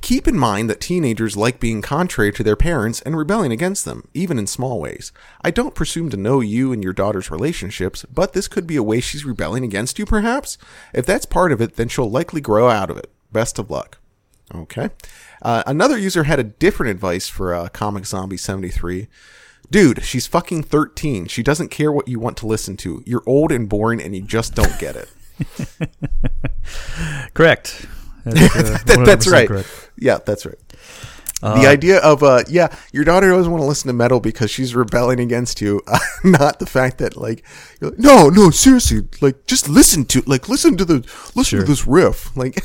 Speaker 2: Keep in mind that teenagers like being contrary to their parents and rebelling against them, even in small ways. I don't presume to know you and your daughter's relationships, but this could be a way she's rebelling against you, perhaps? If that's part of it, then she'll likely grow out of it. Best of luck. Okay. Uh, another user had a different advice for uh, Comic Zombie 73. Dude, she's fucking 13. She doesn't care what you want to listen to. You're old and boring and you just don't get it.
Speaker 1: correct. That's, uh,
Speaker 2: That- that's right.
Speaker 1: correct.
Speaker 2: Yeah, that's right. the idea of uh yeah, your daughter doesn't want to listen to metal because she's rebelling against you, uh, not the fact that like, you're like, no, no, seriously, like just listen to like listen to the listen
Speaker 1: Sure.
Speaker 2: to this riff, like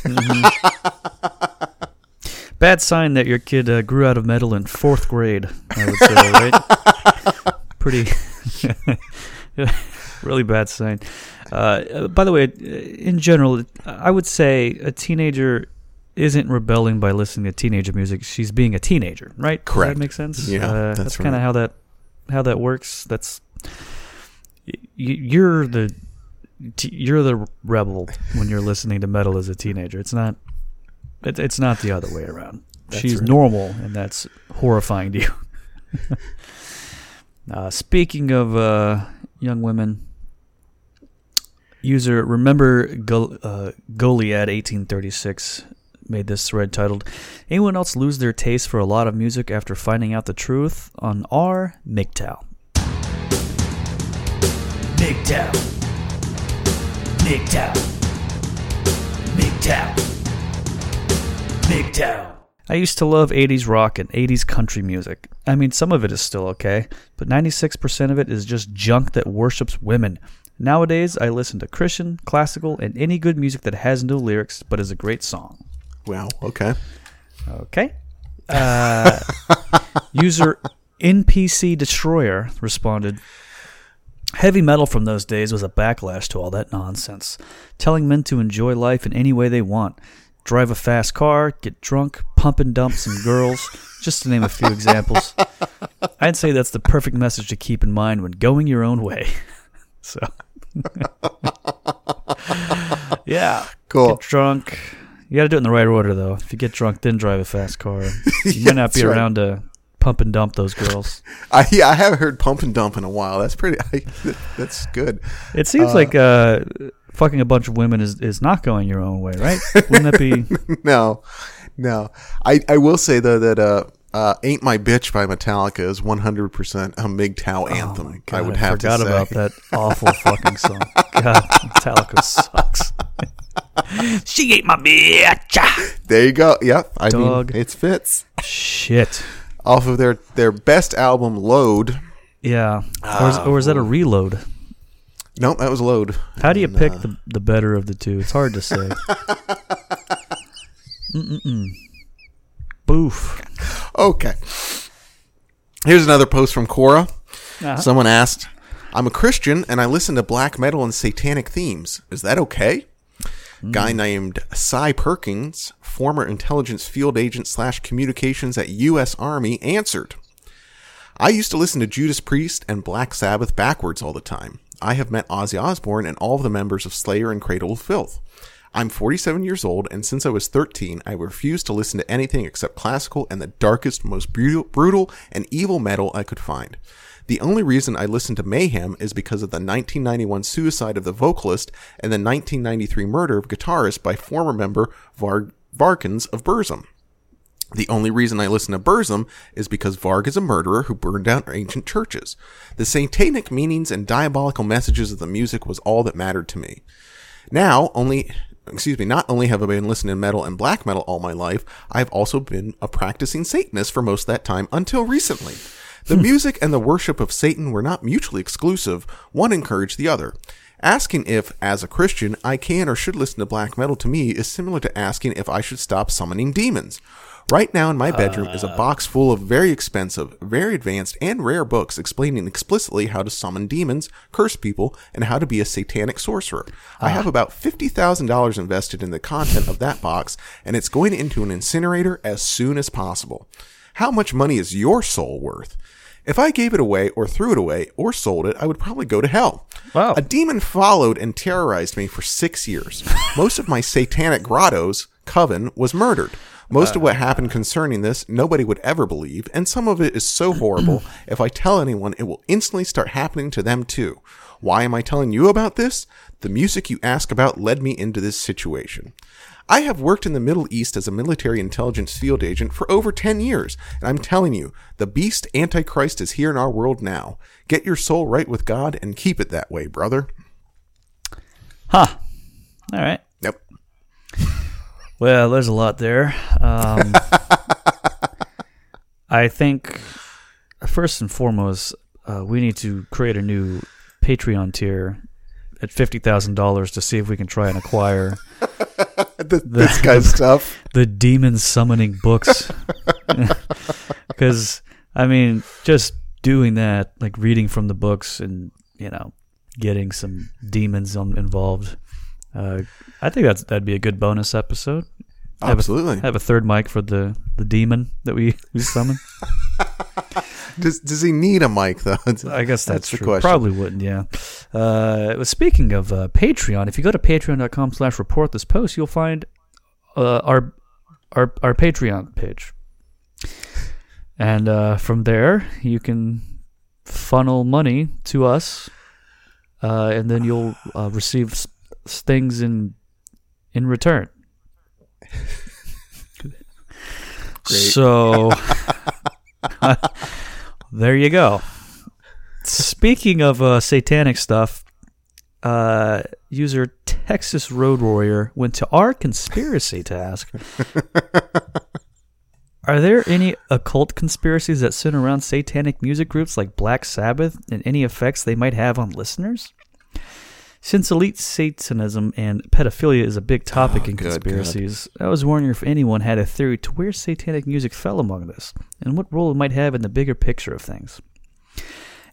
Speaker 1: Bad sign that your kid uh, grew out of metal in fourth grade. I would say, right? Pretty, really bad sign. Uh, by the way, in general, I would say a teenager isn't rebelling by listening to teenager music. She's being a teenager, right? Does
Speaker 2: Correct.
Speaker 1: that make sense?
Speaker 2: Yeah,
Speaker 1: uh,
Speaker 2: that's
Speaker 1: that's kind
Speaker 2: right.
Speaker 1: of how that how that works. That's you're the you're the rebel when you're listening to metal as a teenager. It's not. It, it's not the other way around.
Speaker 2: That's
Speaker 1: She's
Speaker 2: right.
Speaker 1: normal, and that's horrifying to you. uh, speaking of uh, young women, user remember Go- uh, Goliad eighteen thirty six made this thread titled "Anyone else lose their taste for a lot of music after finding out the truth on R MGTOW?"
Speaker 3: MGTOW. MGTOW. MGTOW. MGTOW.
Speaker 1: I used to love 80s rock and 80s country music. I mean, some of it is still okay, but 96% of it is just junk that worships women. Nowadays, I listen to Christian, classical, and any good music that has no lyrics but is a great song.
Speaker 2: Wow. Okay.
Speaker 1: Okay. Uh, user NPC Destroyer responded Heavy metal from those days was a backlash to all that nonsense, telling men to enjoy life in any way they want. Drive a fast car, get drunk, pump and dump some girls, just to name a few examples. I'd say that's the perfect message to keep in mind when going your own way. So, yeah.
Speaker 2: Cool.
Speaker 1: Get drunk. You got to do it in the right order, though. If you get drunk, then drive a fast car. You might not be
Speaker 2: right.
Speaker 1: around to pump and dump those girls.
Speaker 2: I yeah, I haven't heard pump and dump in a while. That's pretty. I, that's good.
Speaker 1: It seems like uh, fucking a bunch of women is, is not going your own way, right? Wouldn't that be?
Speaker 2: no, no. I, I will say though that uh, uh, "Ain't My Bitch" by Metallica is 100 percent a MGTOW anthem.
Speaker 1: Oh my
Speaker 2: I
Speaker 1: God,
Speaker 2: would have
Speaker 1: forgot
Speaker 2: to say.
Speaker 1: about that awful fucking song. God, Metallica sucks. she ate my bitch.
Speaker 2: There you go. Yep. I
Speaker 1: Dog.
Speaker 2: mean, it fits
Speaker 1: Shit.
Speaker 2: off of their their best album, "Load."
Speaker 1: Yeah. Or is, or is that a reload?
Speaker 2: Nope, that was "Load."
Speaker 1: How do you
Speaker 2: And,
Speaker 1: pick
Speaker 2: uh,
Speaker 1: the the better of the two? It's hard to say. Mm-mm-mm.
Speaker 2: Okay. Here's another post from Quora.
Speaker 1: Uh-huh.
Speaker 2: Someone asked, I'm a Christian and I listen to black metal and satanic themes. Is that okay? Guy named Cy Perkins, former intelligence field agent slash communications at U.S. Army, answered. I used to listen to Judas Priest and Black Sabbath backwards all the time. I have met Ozzy Osbourne and all of the members of Slayer and Cradle of Filth. I'm 47 years old, and since I was 13, I refused to listen to anything except classical and the darkest, most brutal, brutal and evil metal I could find. The only reason I listened to Mayhem is because of the 1991 suicide of the vocalist and the 1993 murder of guitarist by former member Var- Varkins of Burzum. The only reason I listen to Burzum is because Varg is a murderer who burned down ancient churches. The satanic meanings and diabolical messages of the music was all that mattered to me. Now, only, excuse me, not only have I been listening to metal and black metal all my life, I've also been a practicing Satanist for most of that time until recently. The hmm. music and the worship of Satan were not mutually exclusive, one encouraged the other. Asking if, as a Christian, I can or should listen to black metal to me is similar to asking if I should stop summoning demons. Right now in my bedroom is a uh. box full of very expensive, very advanced, and rare books explaining explicitly how to summon demons, curse people, and how to be a satanic sorcerer. I have ah. about $50,000 invested in the content of that box, and it's going into an incinerator as soon as possible. How much money is your soul worth? If I gave it away or threw it away or sold it, I would probably go to hell.
Speaker 1: Wow.
Speaker 2: A demon followed and terrorized me for six years. Most of my satanic grottos, coven, was murdered. Most of what uh. happened concerning this, nobody would ever believe, and some of it is so horrible, if I tell anyone, it will instantly start happening to them too. Why am I telling you about this? The music you ask about led me into this situation. I have worked in the Middle East as a military intelligence field agent for over 10 years, and I'm telling you, the beast Antichrist is here in our world now. Get your soul right with God and keep it that way, brother.
Speaker 1: Huh. All right.
Speaker 2: Yep.
Speaker 1: Well, there's a lot there. Um, I think first and foremost, uh, we need to create a new Patreon tier at fifty thousand dollars to see if we can try and acquire
Speaker 2: Th- this guy's stuff.
Speaker 1: the demon summoning books. Because I mean, just doing that, like reading from the books, and you know, getting some demons on, involved. Uh, I think that's that'd be a good bonus episode. Have a- Have a third mic for the the demon that we we summon.
Speaker 2: Does, does he need a mic, though?
Speaker 1: I guess that's,
Speaker 2: the
Speaker 1: true.
Speaker 2: question.
Speaker 1: Probably wouldn't. Yeah. Uh, speaking of uh, Patreon, if you go to patreon.com/slash report this post, you'll find uh, our our our Patreon page, and uh, from there you can funnel money to us, uh, and then you'll uh, receive s- things in in return. So there you go. Speaking of uh, satanic stuff, uh, user Texas Road Warrior went to our conspiracy task. Are there any occult conspiracies that center around satanic music groups like Black Sabbath and any effects they might have on listeners? Since elite Satanism and pedophilia is a big topic
Speaker 2: Oh,
Speaker 1: in
Speaker 2: good,
Speaker 1: conspiracies, I was wondering if anyone had a theory to where satanic music fell among this, and what role it might have in the bigger picture of things.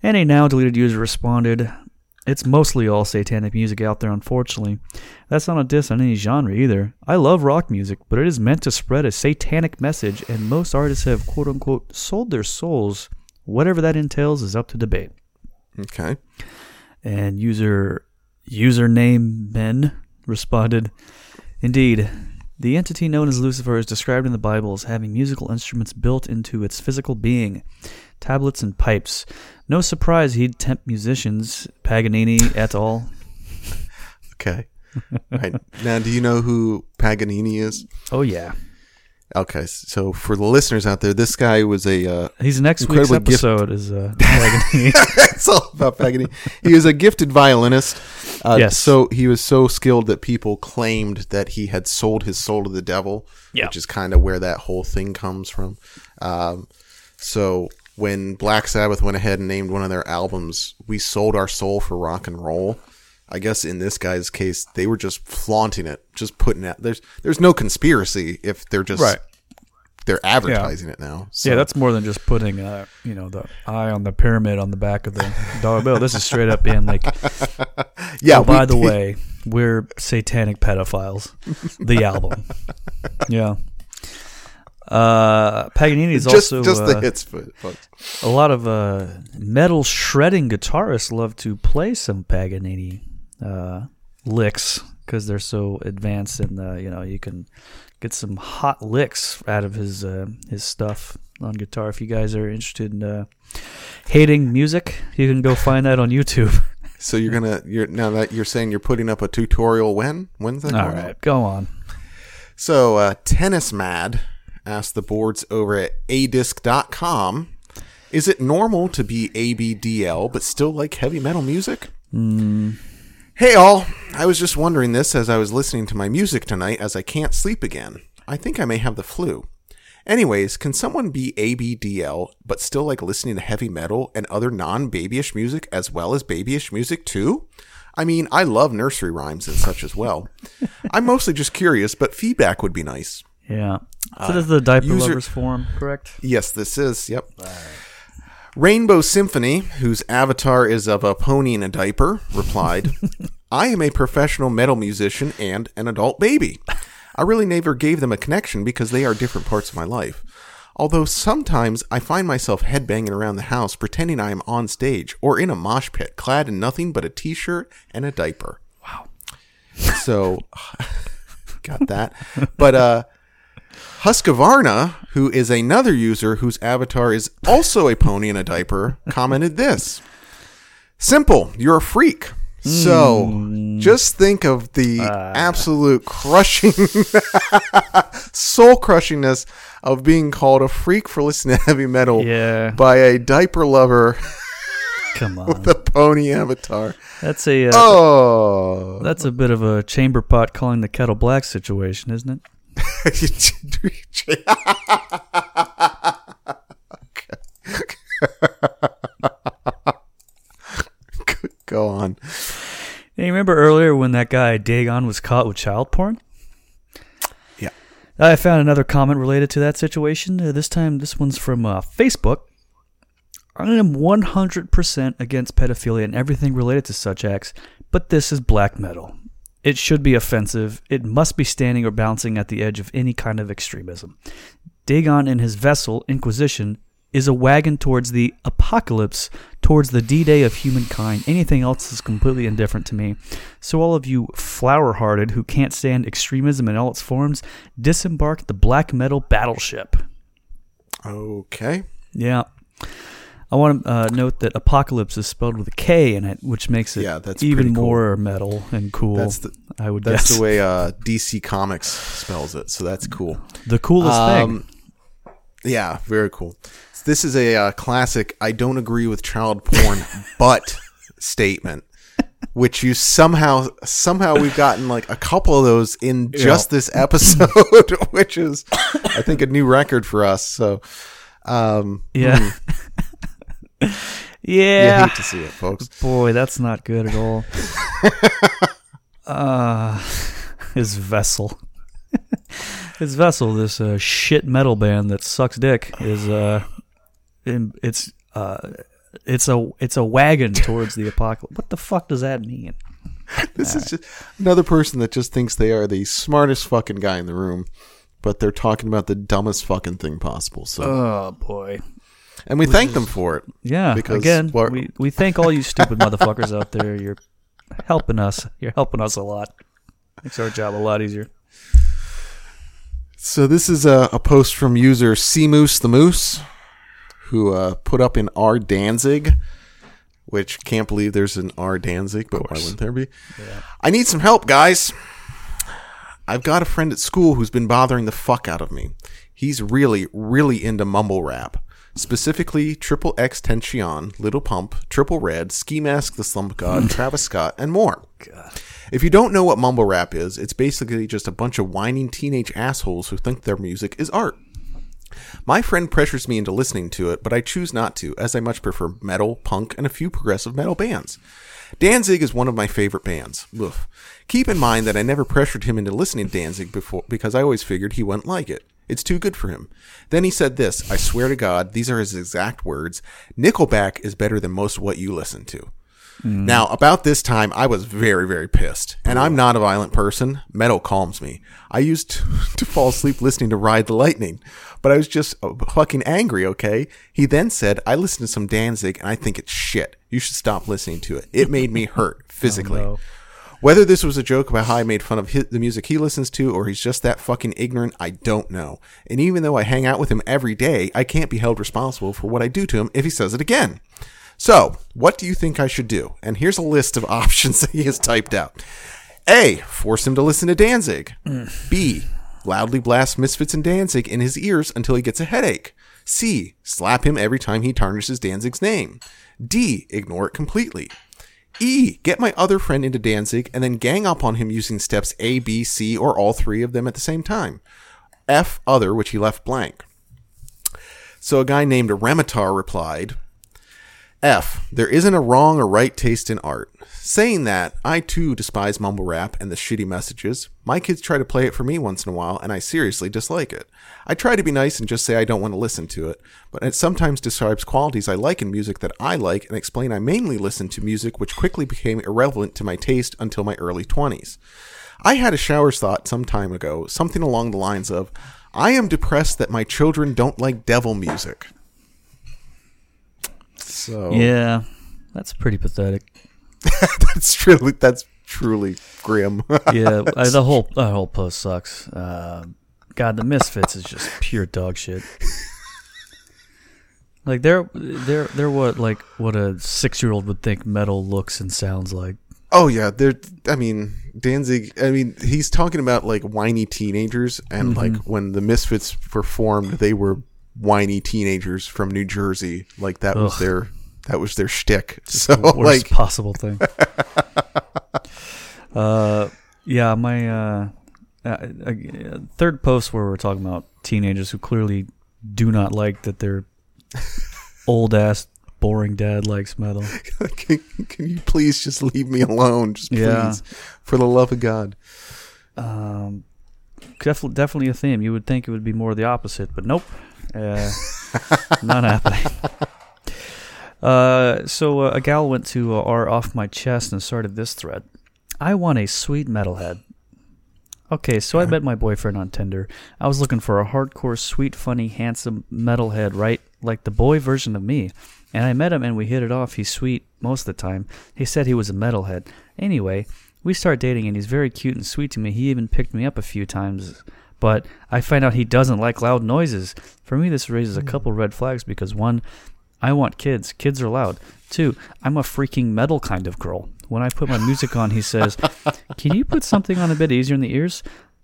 Speaker 1: And a now deleted user responded, It's mostly all satanic music out there, unfortunately. That's not a diss on any genre either. I love rock music, but it is meant to spread a satanic message, and most artists have quote unquote sold their souls. Whatever that entails is up to debate.
Speaker 2: Okay.
Speaker 1: And user username Ben responded, Indeed, the entity known as Lucifer is described in the Bible as having musical instruments built into its physical being, tablets and pipes. No surprise he'd tempt musicians, Paganini et al.
Speaker 2: Okay. right. Now, do you know who Paganini is?
Speaker 1: Oh yeah,
Speaker 2: Okay. So for the listeners out there, this guy was a uh,
Speaker 1: he's next week's episode is uh, Paganini.
Speaker 2: it's all about Paganini. He was a gifted violinist. Uh,
Speaker 1: Yes.
Speaker 2: So he was so skilled that people claimed that he had sold his soul to the devil,
Speaker 1: Yeah.
Speaker 2: which is kind of where that whole thing comes from. Um, so when Black Sabbath went ahead and named one of their albums, "We Sold Our Soul for Rock and Roll." I guess in this guy's case, they were just flaunting it, just putting it. There's there's no conspiracy if they're just
Speaker 1: Right.
Speaker 2: they're advertising it now. So,
Speaker 1: yeah, that's more than just putting uh, you know the eye on the pyramid on the back of the dollar bill. This is straight up being like,
Speaker 2: yeah.
Speaker 1: oh, by the way, we're satanic pedophiles. The album, yeah. Uh, Paganini is
Speaker 2: just
Speaker 1: also
Speaker 2: just
Speaker 1: uh,
Speaker 2: the hits, fo- folks.
Speaker 1: a lot of uh, metal shredding guitarists love to play some Paganini uh, licks because they're so advanced and uh, you know you can get some hot licks out of his uh, his stuff on guitar. If you guys are interested in uh, hating music, you can go find that on YouTube.
Speaker 2: So you're gonna you're now that you're saying you're putting up a tutorial when when's that?
Speaker 1: All right, go on.
Speaker 2: So uh, tennis mad asked the boards over at adisc.com, is it normal to be ABDL but still like heavy metal music? Hey all, I was just wondering this as I was listening to my music tonight as I can't sleep again. I think I may have the flu. Anyways, can someone be ABDL but still like listening to heavy metal and other non babyish music as well as babyish music too? I mean, I love nursery rhymes and such as well. I'm mostly just curious, but feedback would be nice.
Speaker 1: Yeah, so uh, this is the Diaper
Speaker 2: user-
Speaker 1: Lovers Forum, correct?
Speaker 2: Yes, this is. Yep. Rainbow Symphony, whose avatar is of a pony in a diaper, replied, I am a professional metal musician and an adult baby. I really never gave them a connection because they are different parts of my life. Although sometimes I find myself headbanging around the house pretending I am on stage or in a mosh pit clad in nothing but a t shirt and a diaper.
Speaker 1: Wow.
Speaker 2: So, got that. But, uh, Husqvarna, who is another user whose avatar is also a pony in a diaper, commented this Simple, you're a freak. So just think of the absolute crushing, soul crushingness of being called a freak for listening to heavy metal
Speaker 1: Yeah,
Speaker 2: by a diaper lover
Speaker 1: come on.
Speaker 2: with a pony avatar.
Speaker 1: That's a uh,
Speaker 2: Oh.
Speaker 1: that's a bit of a chamber pot calling the kettle black situation, isn't it?
Speaker 2: Go on.
Speaker 1: Hey, you remember earlier when that guy Dagon was caught with child porn?
Speaker 2: Yeah.
Speaker 1: I found another comment related to that situation. Uh, this time, this one's from uh, Facebook. I am 100% against pedophilia and everything related to such acts, but this is black metal. It should be offensive. It must be standing or bouncing at the edge of any kind of extremism. Dagon and his vessel, Inquisition, is a wagon towards the apocalypse, towards the D Day of humankind. Anything else is completely indifferent to me. So, all of you flower hearted who can't stand extremism in all its forms, disembark the black metal battleship.
Speaker 2: Okay.
Speaker 1: Yeah. I want to uh, note that apocalypse is spelled with a K in it, which makes it
Speaker 2: Yeah, that's
Speaker 1: even
Speaker 2: cool.
Speaker 1: more metal and cool.
Speaker 2: That's the
Speaker 1: I would
Speaker 2: that's
Speaker 1: guess
Speaker 2: the way uh, DC Comics spells it. So that's cool.
Speaker 1: the coolest thing.
Speaker 2: Um, Yeah, very cool. This is a uh, classic. I don't agree with child porn, but statement. which you somehow somehow we've gotten like a couple of those in just this episode, which is I think a new record for us. So um
Speaker 1: Yeah.
Speaker 2: you
Speaker 1: yeah.
Speaker 2: hate to see it, folks.
Speaker 1: Boy, that's not good at all. uh, his vessel. his vessel, this uh, shit metal band that sucks dick, is uh, in, it's uh, it's a it's a wagon towards the apocalypse. What the fuck does that mean?
Speaker 2: This is just another person that just thinks they are the smartest fucking guy in the room, but they're talking about the dumbest fucking thing possible. So,
Speaker 1: Oh boy.
Speaker 2: And we thank them for it.
Speaker 1: Yeah.
Speaker 2: Because
Speaker 1: again, we we thank all you stupid motherfuckers out there. You're helping us. You're helping us a lot. Makes our job a lot easier.
Speaker 2: So this is a, a post from user C Moose the Moose, who uh, put up in R Danzig, which can't believe there's an R Danzig, but why wouldn't there be? I need some help, guys. I've got a friend at school who's been bothering the fuck out of me. He's really, really into mumble rap. Specifically, Triple X Tension, Little Pump, Trippie Redd, Ski Mask the Slump God, mm. Travis Scott, and more. If you don't know what mumble rap is, it's basically just a bunch of whining teenage assholes who think their music is art. My friend pressures me into listening to it, but I choose not to, as I much prefer metal, punk, and a few progressive metal bands. Danzig is one of my favorite bands. Ugh. Keep in mind that I never pressured him into listening to Danzig before because I always figured he wouldn't like it. It's too good for him. Then he said this, I swear to God, these are his exact words. Nickelback is better than most of what you listen to. Now, about this time, I was very, very pissed. And I'm not a violent person. Metal calms me. I used to, to fall asleep listening to Ride the Lightning, but I was just uh, fucking angry, okay? He then said, I listened to some Danzig and I think it's shit. You should stop listening to it. It made me hurt physically.
Speaker 1: no.
Speaker 2: Whether this was a joke about how I made fun of hi the music he listens to or he's just that fucking ignorant, I don't know. And even though I hang out with him every day, I can't be held responsible for what I do to him if he says it again. So, what do you think I should do? And here's a list of options that he has typed out. A. Force him to listen to Danzig. B. Loudly blast Misfits and Danzig in his ears until he gets a headache. C. Slap him every time he tarnishes Danzig's name. D. Ignore it completely. E. Get my other friend into Danzig and then gang up on him using steps A, B, C, or all three of them at the same time. F. Other, which he left blank. So a guy named Remitar replied, F. There isn't a wrong or right taste in art. Saying that, I too despise mumble rap and the shitty messages. My kids try to play it for me once in a while, and I seriously dislike it. I try to be nice and just say I don't want to listen to it, but it sometimes describes qualities I like in music that I like and explain I mainly listen to music which quickly became irrelevant to my taste until my early 20s. I had a shower's thought some time ago, something along the lines of, I am depressed that my children don't like devil music. So
Speaker 1: Yeah, that's pretty pathetic.
Speaker 2: that's truly that's truly grim.
Speaker 1: Yeah, I, the whole the whole post sucks. Uh, God, the Misfits is just pure dog shit. Like they're they're they're what like what a six year old would think metal looks and sounds like.
Speaker 2: oh yeah, they're. I mean, Danzig. I mean, he's talking about like whiny teenagers, and like when the Misfits were formed, they were whiny teenagers from New Jersey. Like that was their that was their shtick. So
Speaker 1: Worst
Speaker 2: like,
Speaker 1: possible thing. uh, yeah, my uh, uh, uh, third post where we're talking about teenagers who clearly do not like that their old ass boring dad likes metal.
Speaker 2: can, can you please just leave me alone? Just please,
Speaker 1: Yeah.
Speaker 2: for the love of God.
Speaker 1: Um, definitely, definitely a theme. You would think it would be more the opposite, but nope, uh, not happening. Uh, so uh, a gal went to uh, R off my chest and started this thread. I want a sweet metalhead. Okay, so I met my boyfriend on Tinder. I was looking for a hardcore, sweet, funny, handsome metalhead, right? Like the boy version of me. And I met him and we hit it off. He's sweet most of the time. He said he was a metalhead. Anyway, we start dating and he's very cute and sweet to me. He even picked me up a few times. But I find out he doesn't like loud noises. For me, this raises a couple red flags because one, I want kids. Kids are loud. Two, I'm a freaking metal kind of girl. When I put my music on, he says, Can you put something on a bit easier in the ears?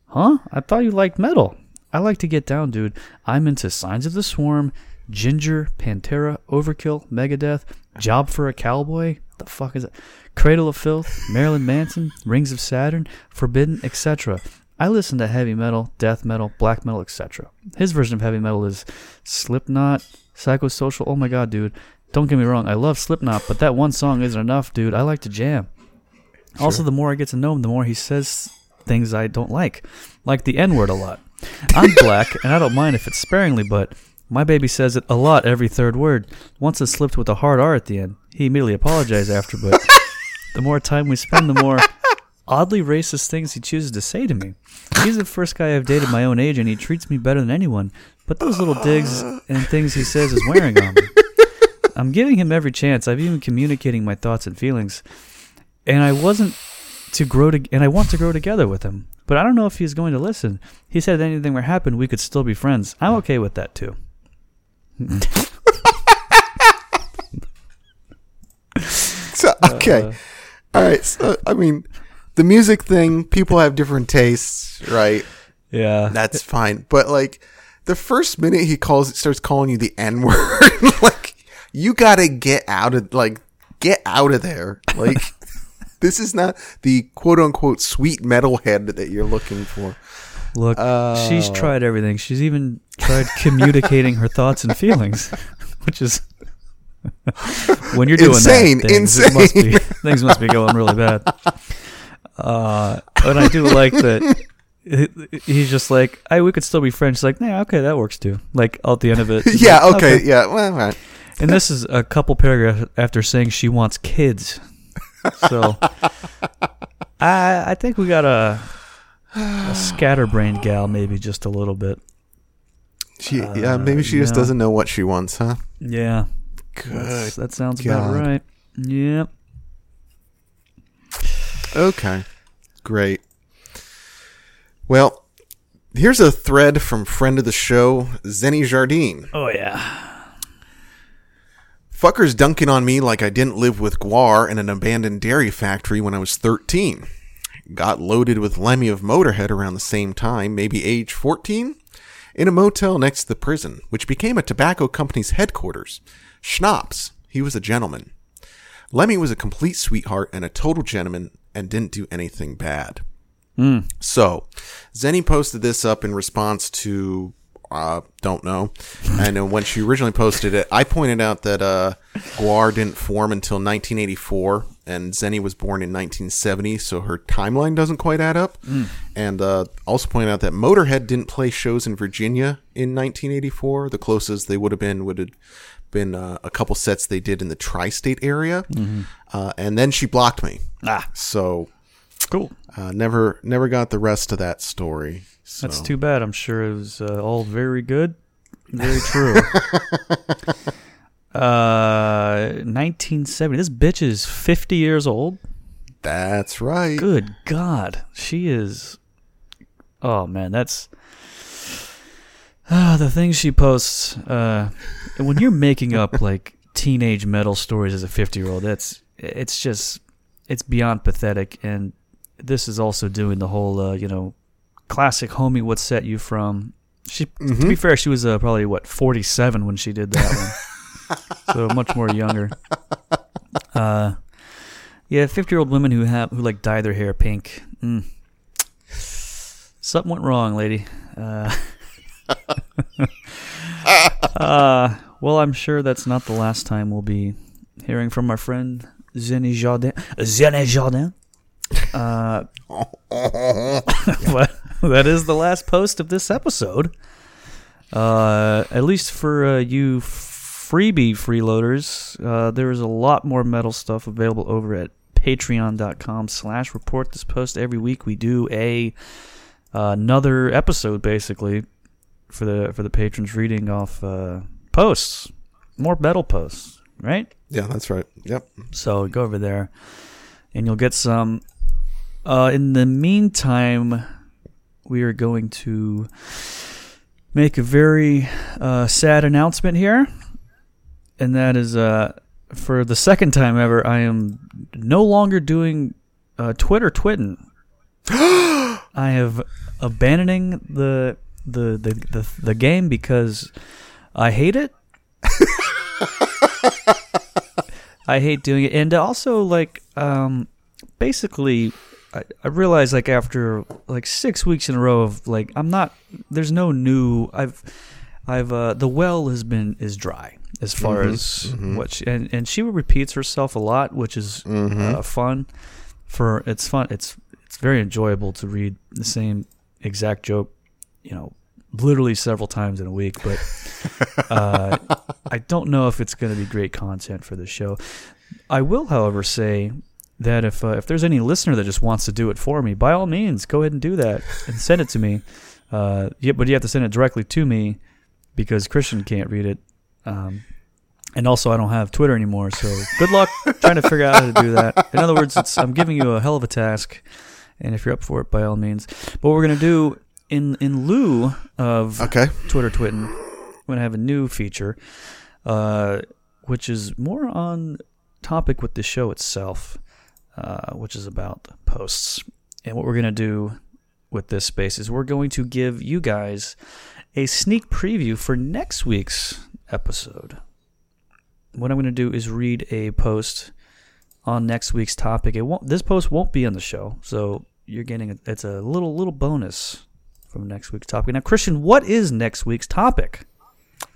Speaker 1: Huh? I thought you liked metal. I like to get down, dude. I'm into Signs of the Swarm, Ginger, Pantera, Overkill, Megadeth, Job for a Cowboy, The fuck is it? Cradle of Filth, Marilyn Manson, Rings of Saturn, Forbidden, etc. I listen to heavy metal, death metal, black metal, etc. His version of heavy metal is Slipknot, Psychosocial. Oh my god, dude. Don't get me wrong, I love Slipknot, but that one song isn't enough, dude. I like to jam. Also, the more I get to know him, the more he says things I don't like, like the N word a lot. I'm black, and I don't mind if it's sparingly, but my baby says it a lot every third word. Once it slipped with a hard R at the end. He immediately apologized after, but the more time we spend, the more oddly racist things he chooses to say to me. He's the first guy I've dated my own age, and he treats me better than anyone. But those little digs and things he says is wearing on me. I'm giving him every chance. I've even communicating my thoughts and feelings, and I wasn't to grow to, and I want to grow together with him. But I don't know if he's going to listen. He said if anything were to happen, we could still be friends. I'm okay with that too.
Speaker 2: So, okay.
Speaker 1: Uh,
Speaker 2: All right. So, I mean, the music thing, people have different tastes, right?
Speaker 1: Yeah,
Speaker 2: That's fine. But like the first minute he calls starts calling you the N word, like you gotta get out of like get out of there. Like this is not the quote unquote sweet metalhead that you're looking for.
Speaker 1: Look, she's
Speaker 2: Oh.
Speaker 1: tried everything. She's even tried communicating her thoughts and feelings, which is when you're doing
Speaker 2: Insane,
Speaker 1: that, things, it must be,
Speaker 2: insane.
Speaker 1: things must be going really bad. Uh, and I do like that. He- He's just like, "I we could still be friends." She's like, "Nah, okay, that works too." Like at the end of it,
Speaker 2: yeah.
Speaker 1: like,
Speaker 2: Okay. Yeah. Well. right.
Speaker 1: And this is a couple paragraphs after saying she wants kids. So I I think we got a, a scatterbrained gal, maybe just a little bit.
Speaker 2: She. yeah. Maybe she just
Speaker 1: Uh, no.
Speaker 2: doesn't know what she wants, huh?
Speaker 1: Yeah,
Speaker 2: Good.
Speaker 1: that's- that sounds
Speaker 2: God.
Speaker 1: about right. Yep.
Speaker 2: Okay. Great. Well, here's a thread from friend of the show, Zenny Jardine.
Speaker 1: Oh yeah.
Speaker 2: Fuckers dunking on me like I didn't live with GWAR in an abandoned dairy factory when I was 13. Got loaded with Lemmy of Motorhead around the same time, maybe age 14, in a motel next to the prison, which became a tobacco company's headquarters. Schnapps. He was a gentleman. Lemmy was a complete sweetheart and a total gentleman and didn't do anything bad. So, Zenny posted this up in response to, uh, don't know. And uh, when she originally posted it, I pointed out that uh, GWAR didn't form until 1984, and Zenny was born in 1970, so her timeline doesn't quite add up. And uh, also pointed out that Motorhead didn't play shows in Virginia in 1984. The closest they would have been would have been uh, a couple sets they did in the tri-state area. Uh, and then she blocked me.
Speaker 1: Ah,
Speaker 2: So
Speaker 1: cool.
Speaker 2: uh, never never got the rest of that story. So.
Speaker 1: That's too bad. I'm sure it was uh, all very good, very true. uh, 1970. This bitch is 50 years old.
Speaker 2: That's right.
Speaker 1: Good God, she is. Oh man, that's ah the things she posts. Uh, when you're making up like teenage metal stories as a 50 year old, that's it's just it's beyond pathetic. And this is also doing the whole uh, you know classic homie. What set you from? She to be fair, she was uh, probably what 47 when she did that one, so much more younger. Uh, yeah, fifty-year-old women who have who like dye their hair pink. Mm. Something went wrong, lady. Uh, uh, well, I'm sure that's not the last time we'll be hearing from our friend Zenny Jardin. Zenny Jardin. Uh, but that is the last post of this episode. Uh, at least for uh, you freebie freeloaders, uh, there is a lot more metal stuff available over at patreon.com slash report this post every week we do a uh, another episode basically for the for the patrons reading off uh, posts more metal posts right
Speaker 2: Yeah, that's right. Yep.
Speaker 1: so go over there and you'll get some. Uh, in the meantime, we are going to make a very uh, sad announcement here. And that is uh, for the second time ever, I am no longer doing uh, Twitter twitting. I have abandoning the, the the the the game because I hate it. I hate doing it, and also like um, basically, I, I realized like after like six weeks in a row of like I'm not. There's no new. I've I've uh, the well has been is dry as far as what she, and and she repeats herself a lot, which is uh, fun. For it's fun. It's it's very enjoyable to read the same exact joke, you know, literally several times in a week. But uh, I don't know if it's going to be great content for the show. I will, however, say that if uh, if there's any listener that just wants to do it for me, by all means, go ahead and do that and send it to me. Uh, yeah, but you have to send it directly to me because Christian can't read it. Um, and also, I don't have Twitter anymore, so good luck trying to figure out how to do that. In other words, it's, I'm giving you a hell of a task, and if you're up for it, by all means. But what we're gonna do in in lieu of
Speaker 2: Okay.
Speaker 1: Twitter twitting, we're gonna have a new feature, uh, which is more on topic with the show itself, uh, which is about posts. And what we're gonna do with this space is we're going to give you guys a sneak preview for next week's episode. What I'm going to do is read a post on next week's topic. It won't. This post won't be on the show, so you're getting a, it's a little little bonus from next week's topic. Now, Christian, what is next week's topic?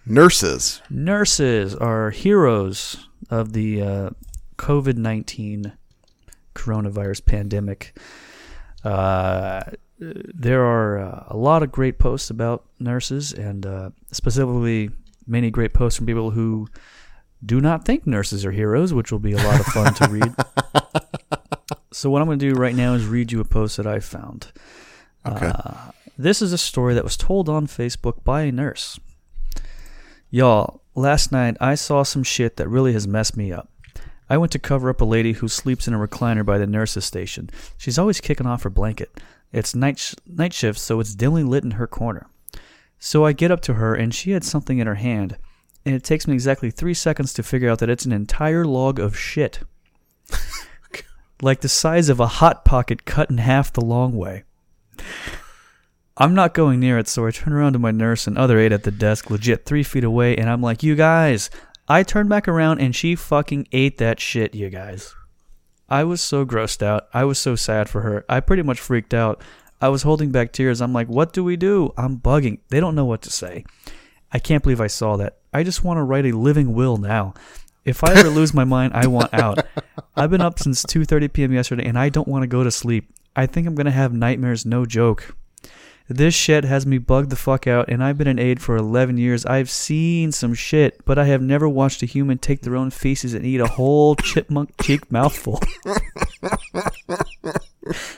Speaker 2: Nurses.
Speaker 1: Nurses are heroes of the uh, COVID nineteen coronavirus pandemic. Uh, there are uh, a lot of great posts about nurses, and uh, specifically many great posts from people who do not think nurses are heroes, which will be a lot of fun to read. So, what I'm going to do right now is read you a post that I found.
Speaker 2: Okay.
Speaker 1: Uh, this is a story that was told on Facebook by a nurse. Y'all, last night I saw some shit that really has messed me up. I went to cover up a lady who sleeps in a recliner by the nurse's station. She's always kicking off her blanket. It's night sh- night shift, so it's dimly lit in her corner. So I get up to her, and she had something in her hand, and it takes me exactly three seconds to figure out that it's an entire log of shit, like the size of a hot pocket cut in half the long way. I'm not going near it, so I turn around to my nurse and other aide at the desk, legit three feet away, and I'm like, you guys. I turned back around and she fucking ate that shit, you guys. I was so grossed out. I was so sad for her. I pretty much freaked out. I was holding back tears. I'm like, what do we do? I'm bugging. They don't know what to say. I can't believe I saw that. I just want to write a living will now. If I ever lose my mind, I want out. I've been up since 2:30 p.m. yesterday and I don't want to go to sleep. I think I'm going to have nightmares, no joke. This shit has me bugged the fuck out, and I've been an aide for 11 years. I've seen some shit, but I have never watched a human take their own feces and eat a whole chipmunk cheek mouthful.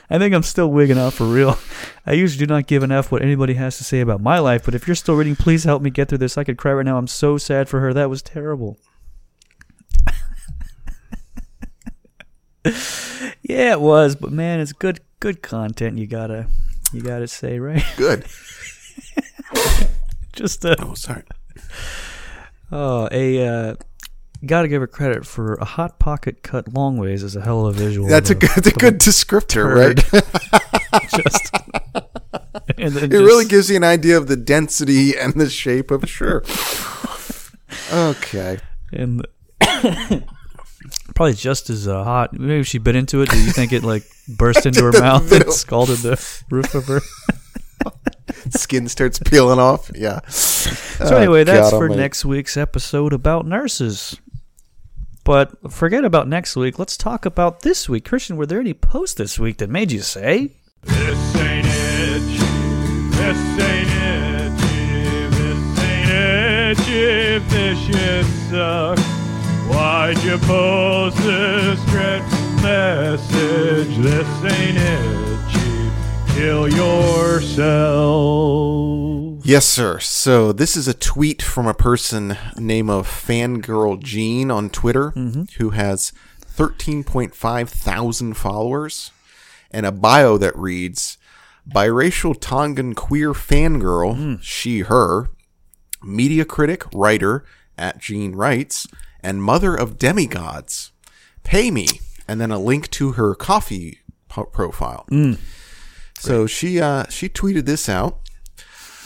Speaker 1: I think I'm still wigging out for real. I usually do not give an F what anybody has to say about my life, but if you're still reading, please help me get through this. I could cry right now. I'm so sad for her. That was terrible. yeah, it was, but man, it's good good content you gotta you gotta say, right?
Speaker 2: Good.
Speaker 1: Just uh
Speaker 2: Oh, sorry.
Speaker 1: oh a uh gotta give her credit for a hot pocket cut long ways is a hell of a visual.
Speaker 2: That's a good, that's a good descriptor, right?
Speaker 1: just and then
Speaker 2: It
Speaker 1: just-
Speaker 2: really gives you an idea of the density and the shape of sure. Okay.
Speaker 1: and probably just as uh, hot. Maybe she bit into it. Do you think it like burst into her
Speaker 2: The
Speaker 1: mouth and scalded the roof of her?
Speaker 2: Skin starts peeling off. Yeah.
Speaker 1: So anyway, that's for next week's episode about nurses. But forget about next week. Let's talk about this week. Christian, were there any posts this week that made you say,
Speaker 3: This ain't it, Chief. This ain't it, Chief. This ain't it, Chief. This shit sucks. Why'd you post this dreadful message? This ain't it, Chief. Kill yourself.
Speaker 2: Yes, sir. So this is a tweet from a person name of Fangirl Jean on Twitter mm-hmm. who has 13.5 thousand followers and a bio that reads biracial Tongan queer fangirl, mm. she, her, media critic, writer at Jean Writes, and mother of demigods. Pay me. And then a link to her Ko-fi po- profile. So she uh, she tweeted this out.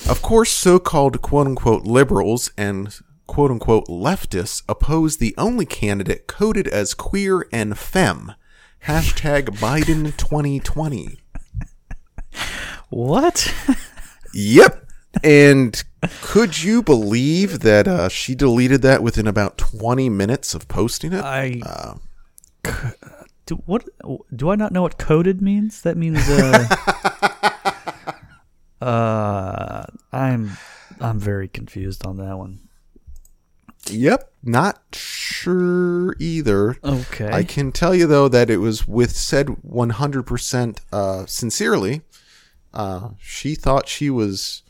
Speaker 2: Of course, so-called quote-unquote liberals and quote unquote leftists oppose the only candidate coded as queer and femme. Hashtag Biden 2020.
Speaker 1: What?
Speaker 2: Yep. And could you believe that uh, she deleted that within about 20 minutes of posting it?
Speaker 1: I
Speaker 2: Uh,
Speaker 1: do what? Do I not know what coded means? That means uh, uh, I'm I'm very confused on that one.
Speaker 2: yep. Not sure either.
Speaker 1: Okay.
Speaker 2: I can tell you, though, that it was with said 100% uh, sincerely. Uh, she thought she was.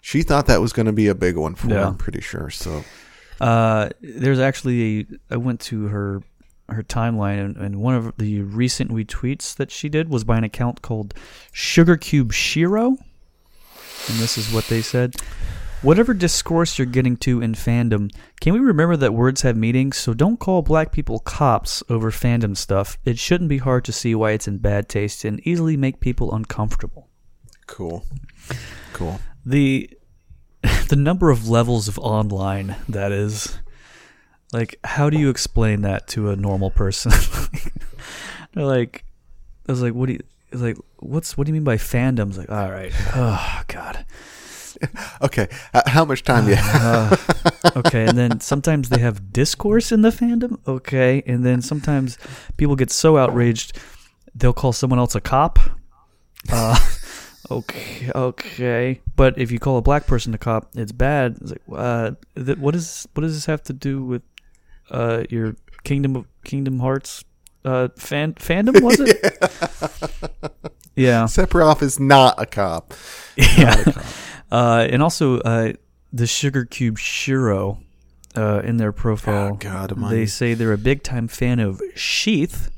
Speaker 2: She thought that was going to be a big one for her,
Speaker 1: Yeah.
Speaker 2: I'm pretty sure. So,
Speaker 1: Uh, there's actually a, I went to her her timeline and, and one of the recent retweets that she did was by an account called Sugar Cube Shiro, and this is what they said. Whatever discourse you're getting to in fandom, can we remember that words have meanings? So don't call black people cops over fandom stuff. It shouldn't be hard to see why it's in bad taste and easily make people uncomfortable
Speaker 2: cool. Cool.
Speaker 1: The the number of levels of online that is like how do you explain that to a normal person? They're like i was like what do you it's like what's what do you mean by fandoms? Like all right. Oh god.
Speaker 2: Okay. Uh, how much time do you have?
Speaker 1: Uh, okay and then sometimes they have discourse in the fandom? Okay and then sometimes people get so outraged they'll call someone else a cop? Uh, okay okay but if you call a black person a cop it's bad. It's like uh, th- what is what does this have to do with uh, your kingdom of kingdom hearts uh, fan fandom was it? Yeah.
Speaker 2: Sephiroth is not a cop.
Speaker 1: yeah. Uh, and also, uh, the Sugar Cube Shiro, uh, in their profile,
Speaker 2: Oh, God
Speaker 1: they say they're a big time fan of Sheith,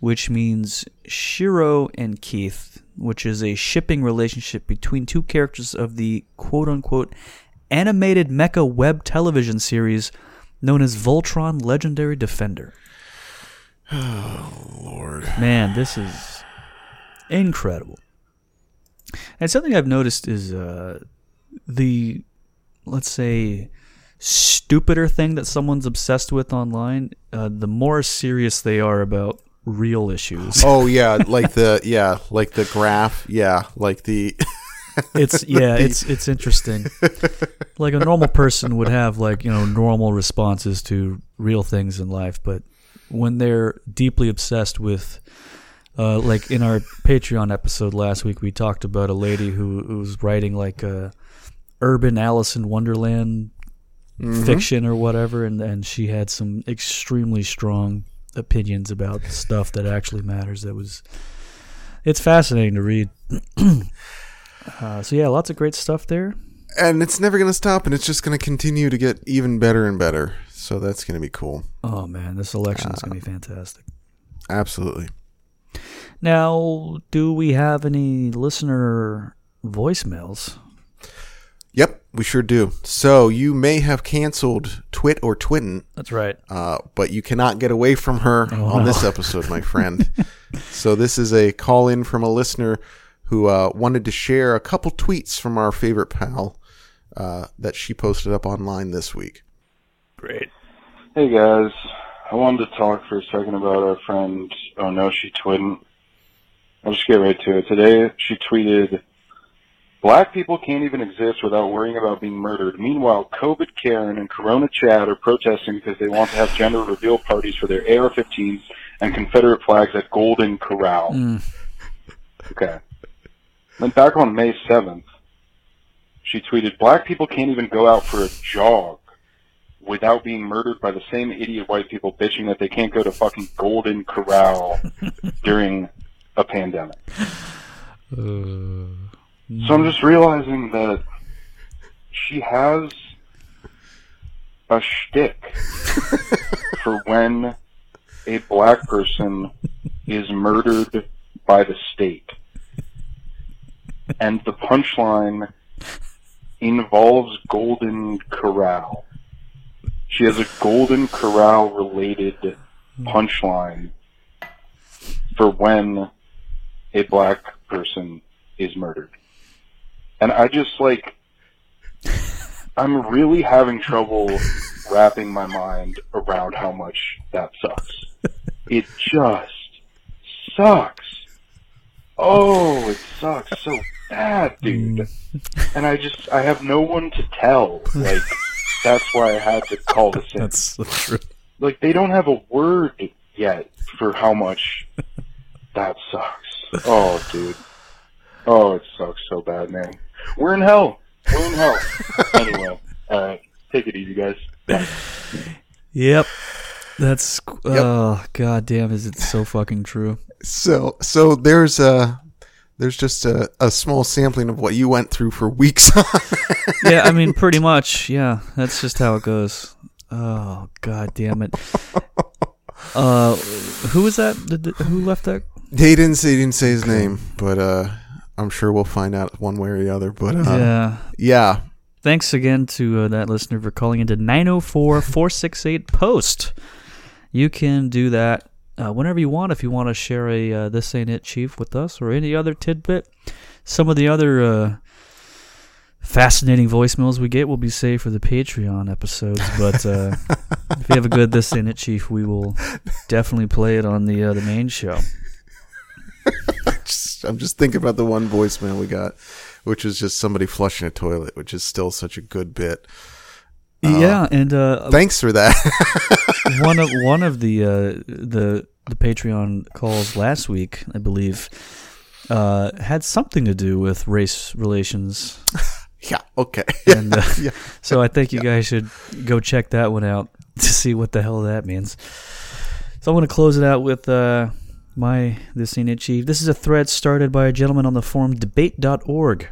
Speaker 1: which means Shiro and Keith, which is a shipping relationship between two characters of the quote unquote animated mecha web television series known as Voltron Legendary Defender.
Speaker 2: Oh, Lord.
Speaker 1: Man, this is incredible. And something I've noticed is uh, the, let's say, stupider thing that someone's obsessed with online, uh, the more serious they are about real issues.
Speaker 2: Oh yeah, like the yeah, like the graph. Yeah, like the
Speaker 1: It's yeah, it's it's interesting. Like a normal person would have like you know normal responses to real things in life, but when they're deeply obsessed with, uh, like in our Patreon episode last week, we talked about a lady who, who was writing like a urban Alice in Wonderland fiction or whatever, and and she had some extremely strong opinions about stuff that actually matters. That was, it's fascinating to read. Uh, so yeah, lots of great stuff there.
Speaker 2: and it's never gonna stop, and it's just gonna continue to get even better and better. So that's gonna be cool.
Speaker 1: Oh man, this election is gonna be fantastic.
Speaker 2: Absolutely.
Speaker 1: Now, do we have any listener voicemails?
Speaker 2: Yep, we sure do. So you may have canceled Twit or Twitten,
Speaker 1: That's right.
Speaker 2: uh, but you cannot get away from her
Speaker 1: Oh,
Speaker 2: on
Speaker 1: no.
Speaker 2: this episode, my friend. so this is a call in from a listener who uh, wanted to share a couple tweets from our favorite pal uh, that she posted up online this week.
Speaker 1: Great.
Speaker 4: Hey guys, I wanted to talk for a second about our friend. Oh no, she twitted. I'll just get right to it. Today she tweeted, "Black people can't even exist without worrying about being murdered. Meanwhile, COVID Karen and Corona Chad are protesting because they want to have gender reveal parties for their AR-15s and Confederate flags at Golden Corral."
Speaker 1: Mm.
Speaker 4: Okay. Then back on May 7th, she tweeted, Black people can't even go out for a jog without being murdered by the same idiot white people bitching that they can't go to fucking Golden Corral during a pandemic.
Speaker 1: Uh,
Speaker 4: So I'm just realizing that she has a shtick for when a black person is murdered by the state. And the punchline involves Golden Corral. She has a Golden Corral related punchline for when a black person is murdered. And I just like I'm really having trouble wrapping my mind around how much that sucks. It just sucks. Oh, it sucks so bad, dude. Mm. And I just I have no one to tell. Like that's why I had to call this in.
Speaker 1: That's so true.
Speaker 4: like they don't have a word yet for how much that sucks. Oh, dude. Oh, it sucks so bad, man. We're in hell. We're in hell. anyway, all right. Take it easy, guys. Bye.
Speaker 1: Yep. That's oh god damn is it so fucking true.
Speaker 2: So so there's a there's just a, a small sampling of what you went through for weeks.
Speaker 1: yeah, I mean pretty much. Yeah, that's just how it goes. Oh god damn it. Uh who was that? Did, did- who left that?
Speaker 2: he didn't say he didn't say his name, but uh, I'm sure we'll find out one way or the other. But uh,
Speaker 1: yeah.
Speaker 2: yeah,
Speaker 1: Thanks again to uh, that listener for calling into 904-468 post. You can do that uh, whenever you want if you want to share a uh, this ain't it chief with us or any other tidbit. Some of the other uh, fascinating voicemails we get will be saved for the Patreon episodes, but uh, if you have a good this ain't it chief, we will definitely play it on the uh, the main show.
Speaker 2: just, I'm just thinking about the one voicemail we got, which was just somebody flushing a toilet, which is still such a good bit.
Speaker 1: yeah, and uh,
Speaker 2: Thanks for that.
Speaker 1: one of one of the uh, the the Patreon calls last week, I believe, uh, had something to do with race relations,
Speaker 2: yeah. Okay.
Speaker 1: and uh,
Speaker 2: Yeah.
Speaker 1: so I think you guys should go check that one out to see what the hell that means. So I'm going to close it out with uh, my this ain't it chief. This is a thread started by a gentleman on the forum debate.org.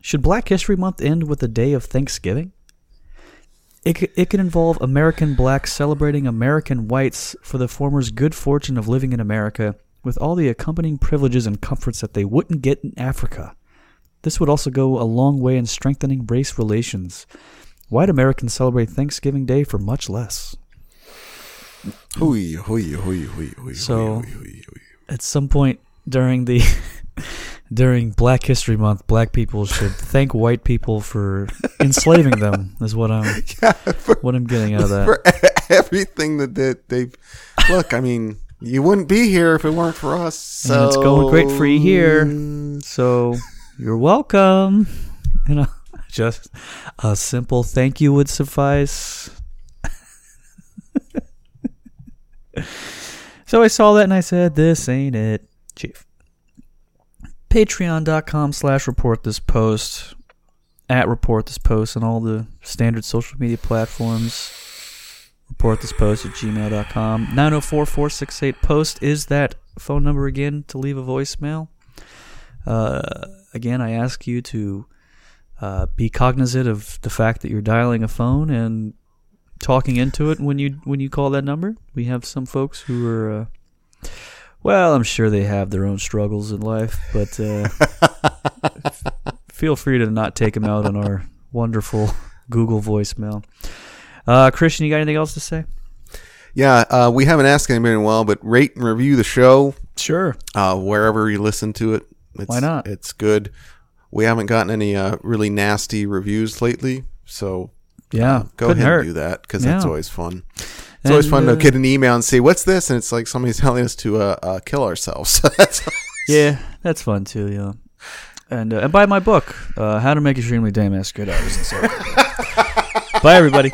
Speaker 1: Should Black History Month end with a day of Thanksgiving? It, it can involve American blacks celebrating American whites for the former's good fortune of living in America with all the accompanying privileges and comforts that they wouldn't get in Africa. This would also go a long way in strengthening race relations. White Americans celebrate Thanksgiving Day for much less.
Speaker 2: Hooey, hooey, hooey, hooey, hooey,
Speaker 1: So-
Speaker 2: hooey, hooey, hooey.
Speaker 1: At some point during the during Black History Month, black people should thank white people for enslaving them. Is what I'm
Speaker 2: Yeah, for,
Speaker 1: what I'm getting out of that.
Speaker 2: for everything that, that they've. Look, I mean, you wouldn't be here if it weren't for us. So
Speaker 1: And it's going great for you here. So you're welcome. You know, just a simple thank you would suffice. So I saw that and I said, This ain't it, Chief. Patreon.com slash report this post. At report this post on all the standard social media platforms. Report this post at gmail.com. 904 468 post is that phone number again to leave a voicemail. Uh, again, I ask you to uh, be cognizant of the fact that you're dialing a phone and talking into it when you when you call that number. We have some folks who are, uh, well, I'm sure they have their own struggles in life, but uh, f- feel free to not take them out on our wonderful Google voicemail. Uh, Christian, you got anything else to say?
Speaker 2: Yeah, uh, we haven't asked anybody in a while, but rate and review the show
Speaker 1: Sure.
Speaker 2: uh, wherever you listen to it. It's,
Speaker 1: Why not?
Speaker 2: It's good. We haven't gotten any uh, really nasty reviews lately, so
Speaker 1: Yeah.
Speaker 2: go ahead
Speaker 1: hurt.
Speaker 2: and do that because that's always fun. It's always fun
Speaker 1: uh,
Speaker 2: to get an email and say, "What's this?" and it's like somebody's telling us to uh, uh, kill ourselves. that's
Speaker 1: Yeah, that's fun too. Yeah, and uh, and buy my book, uh, How to Make Extremely Damn Ass Good Artists. Bye, everybody.